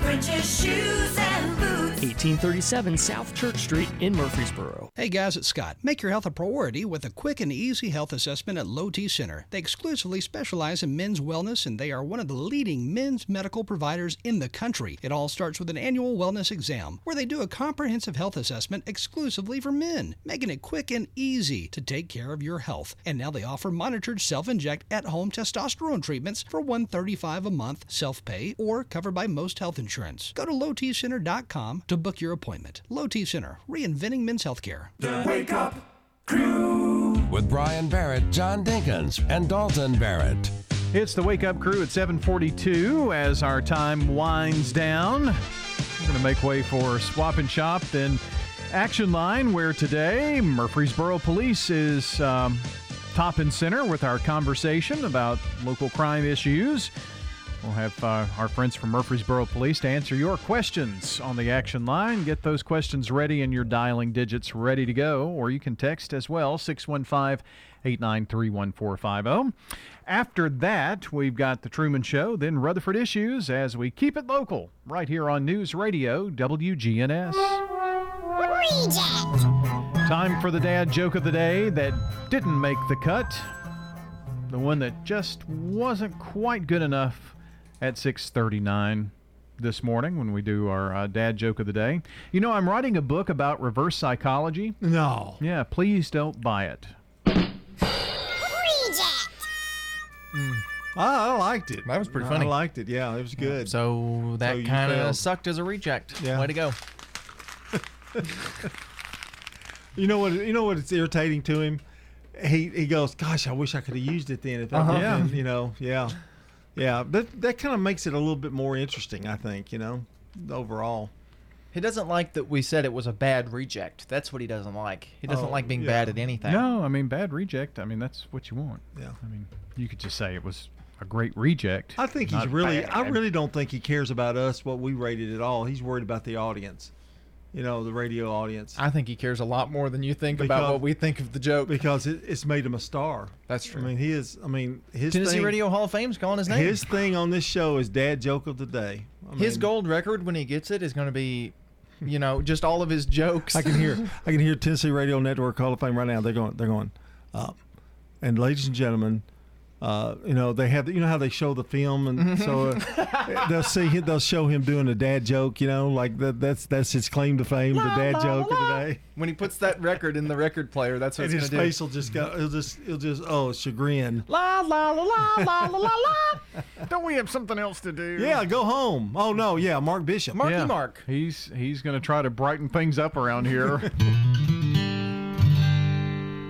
French's shoes and boots. 1837 South Church Street in Murfreesboro. Hey guys, it's Scott. Make your health a priority with a quick and easy health assessment at Low T Center. They exclusively specialize in men's wellness and they are one of the leading men's medical providers in the country. It all starts with an annual wellness exam where they do a comprehensive health assessment exclusively for men, making it quick and easy to take care of your health. And now they offer monitored self-inject at-home testosterone treatments for 135 a month, self-pay or covered by most health insurance. Go to lowtcenter.com to book your appointment. Low T Center, reinventing men's healthcare. The Wake Up Crew with Brian Barrett, John Dinkins, and Dalton Barrett. It's the Wake Up Crew at 742 as our time winds down. We're going to make way for Swap and Shop, then Action Line, where today Murfreesboro Police is um, top and center with our conversation about local crime issues. We'll have uh, our friends from Murfreesboro Police to answer your questions on the action line. Get those questions ready and your dialing digits ready to go, or you can text as well 615 893 1450. After that, we've got The Truman Show, then Rutherford Issues as we keep it local right here on News Radio WGNS. Time for the dad joke of the day that didn't make the cut. The one that just wasn't quite good enough at 6:39 this morning when we do our uh, dad joke of the day. You know, I'm writing a book about reverse psychology. No. Yeah, please don't buy it. I, I liked it. That was pretty I- funny. I liked it. Yeah, it was good. So that you kind of sucked as a reject. Yeah. Way to go. You know what? You know what? It's irritating to him. He he goes, "Gosh, I wish I could have used it then." If I Uh-huh. did, Yeah. then," you know, yeah, yeah. That that kind of makes it a little bit more interesting. I think you know, overall. He doesn't like that we said it was a bad reject. That's what he doesn't like. He doesn't Oh, like being yeah. bad at anything. No, I mean bad reject. I mean that's what you want. Yeah. I mean you could just say it was a great reject. I think he's not really. I really don't think he cares about us what we rated at all. He's worried about the audience. You know, the radio audience. I think he cares a lot more than you think Because- about what we think of the joke. because it, it's made him a star. That's true. I mean, he is. I mean, his Tennessee thing, Radio Hall of Fame's calling his name. His thing on this show is dad joke of the day. I his mean, gold record when he gets it is going to be, you know, just all of his jokes. I can hear. I can hear Tennessee Radio Network Hall of Fame right now. They're going. They're going. Uh, and ladies and gentlemen, uh, you know they have. You know how they show the film, and so uh, they'll see. him- They'll show him doing a dad joke. You know, like that. That's that's his claim to fame. the dad joke of the day. when he puts that record in the record player, that's what And it's his going to do. face will just go. He'll just. He'll just. Oh, chagrin. La la la la la la la la. Don't we have something else to do? Yeah, go home. Oh no, yeah, Mark Bishop. Marky Yeah. Mark. He's he's going to try to brighten things up around here.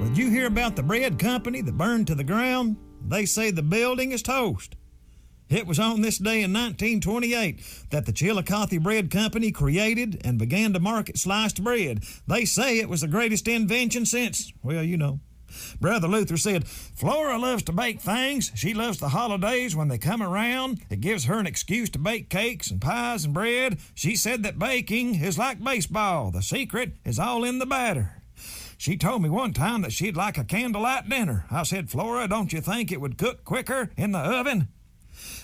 Did you hear about the bread company that burned to the ground? They say the building is toast. It was on this day in 1928 that the Chillicothe Bread Company created and began to market sliced bread. They say it was the greatest invention since, well, you know, Brother Luther said, Flora loves to bake things. She loves the holidays when they come around. It gives her an excuse to bake cakes and pies and bread. She said that baking is like baseball. The secret is all in the batter. She told me one time that she'd like a candlelight dinner. I said, Flora, don't you think it would cook quicker in the oven?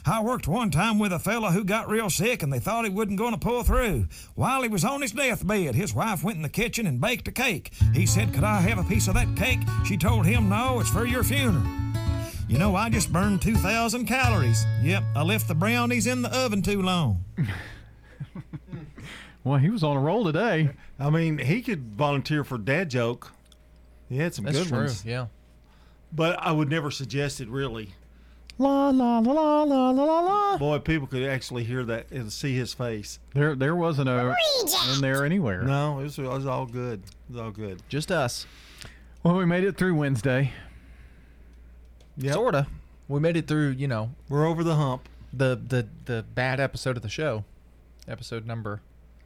I worked one time with a fella who got real sick and they thought he wasn't going to pull through. While he was on his deathbed, his wife went in the kitchen and baked a cake. He said, Could I have a piece of that cake? She told him, No, it's for your funeral. You know, I just burned 2,000 calories. Yep, I left the brownies in the oven too long. well, he was on a roll today. I mean, he could volunteer for dad joke. He had some That's good true. ones. Yeah. But I would never suggest it really. La la la la la la la la. Boy, people could actually hear that and see his face. There, there wasn't a in there anywhere. No, it was, it was all good. It was all good. Just us. Well, we made it through Wednesday. Sorta. We made it through. You know, we're over the hump. The the the bad episode of the show, episode number.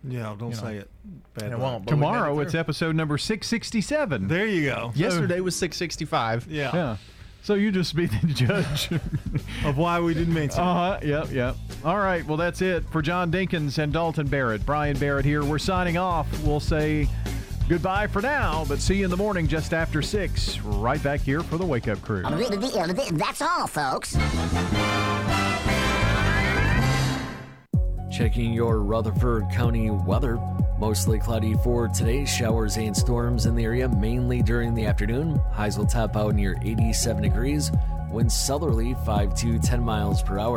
Yeah, don't you know. say it. And Bad it won't. but we made it Tomorrow it's episode number 667. There you go. Yesterday was 665. Yeah. Yeah. So you just be the judge of why we didn't mean mention. Uh huh. Yep. Yep. All right. Well, that's it for John Dinkins and Dalton Barrett. Brian Barrett here. We're signing off. We'll say goodbye for now, but see you in the morning just after six. Right back here for the Wake Up Crew. That's all, folks. Checking your Rutherford County weather. Mostly cloudy for today. Showers and storms in the area, mainly during the afternoon. Highs will top out near 87 degrees. Winds southerly 5 to 10 miles per hour.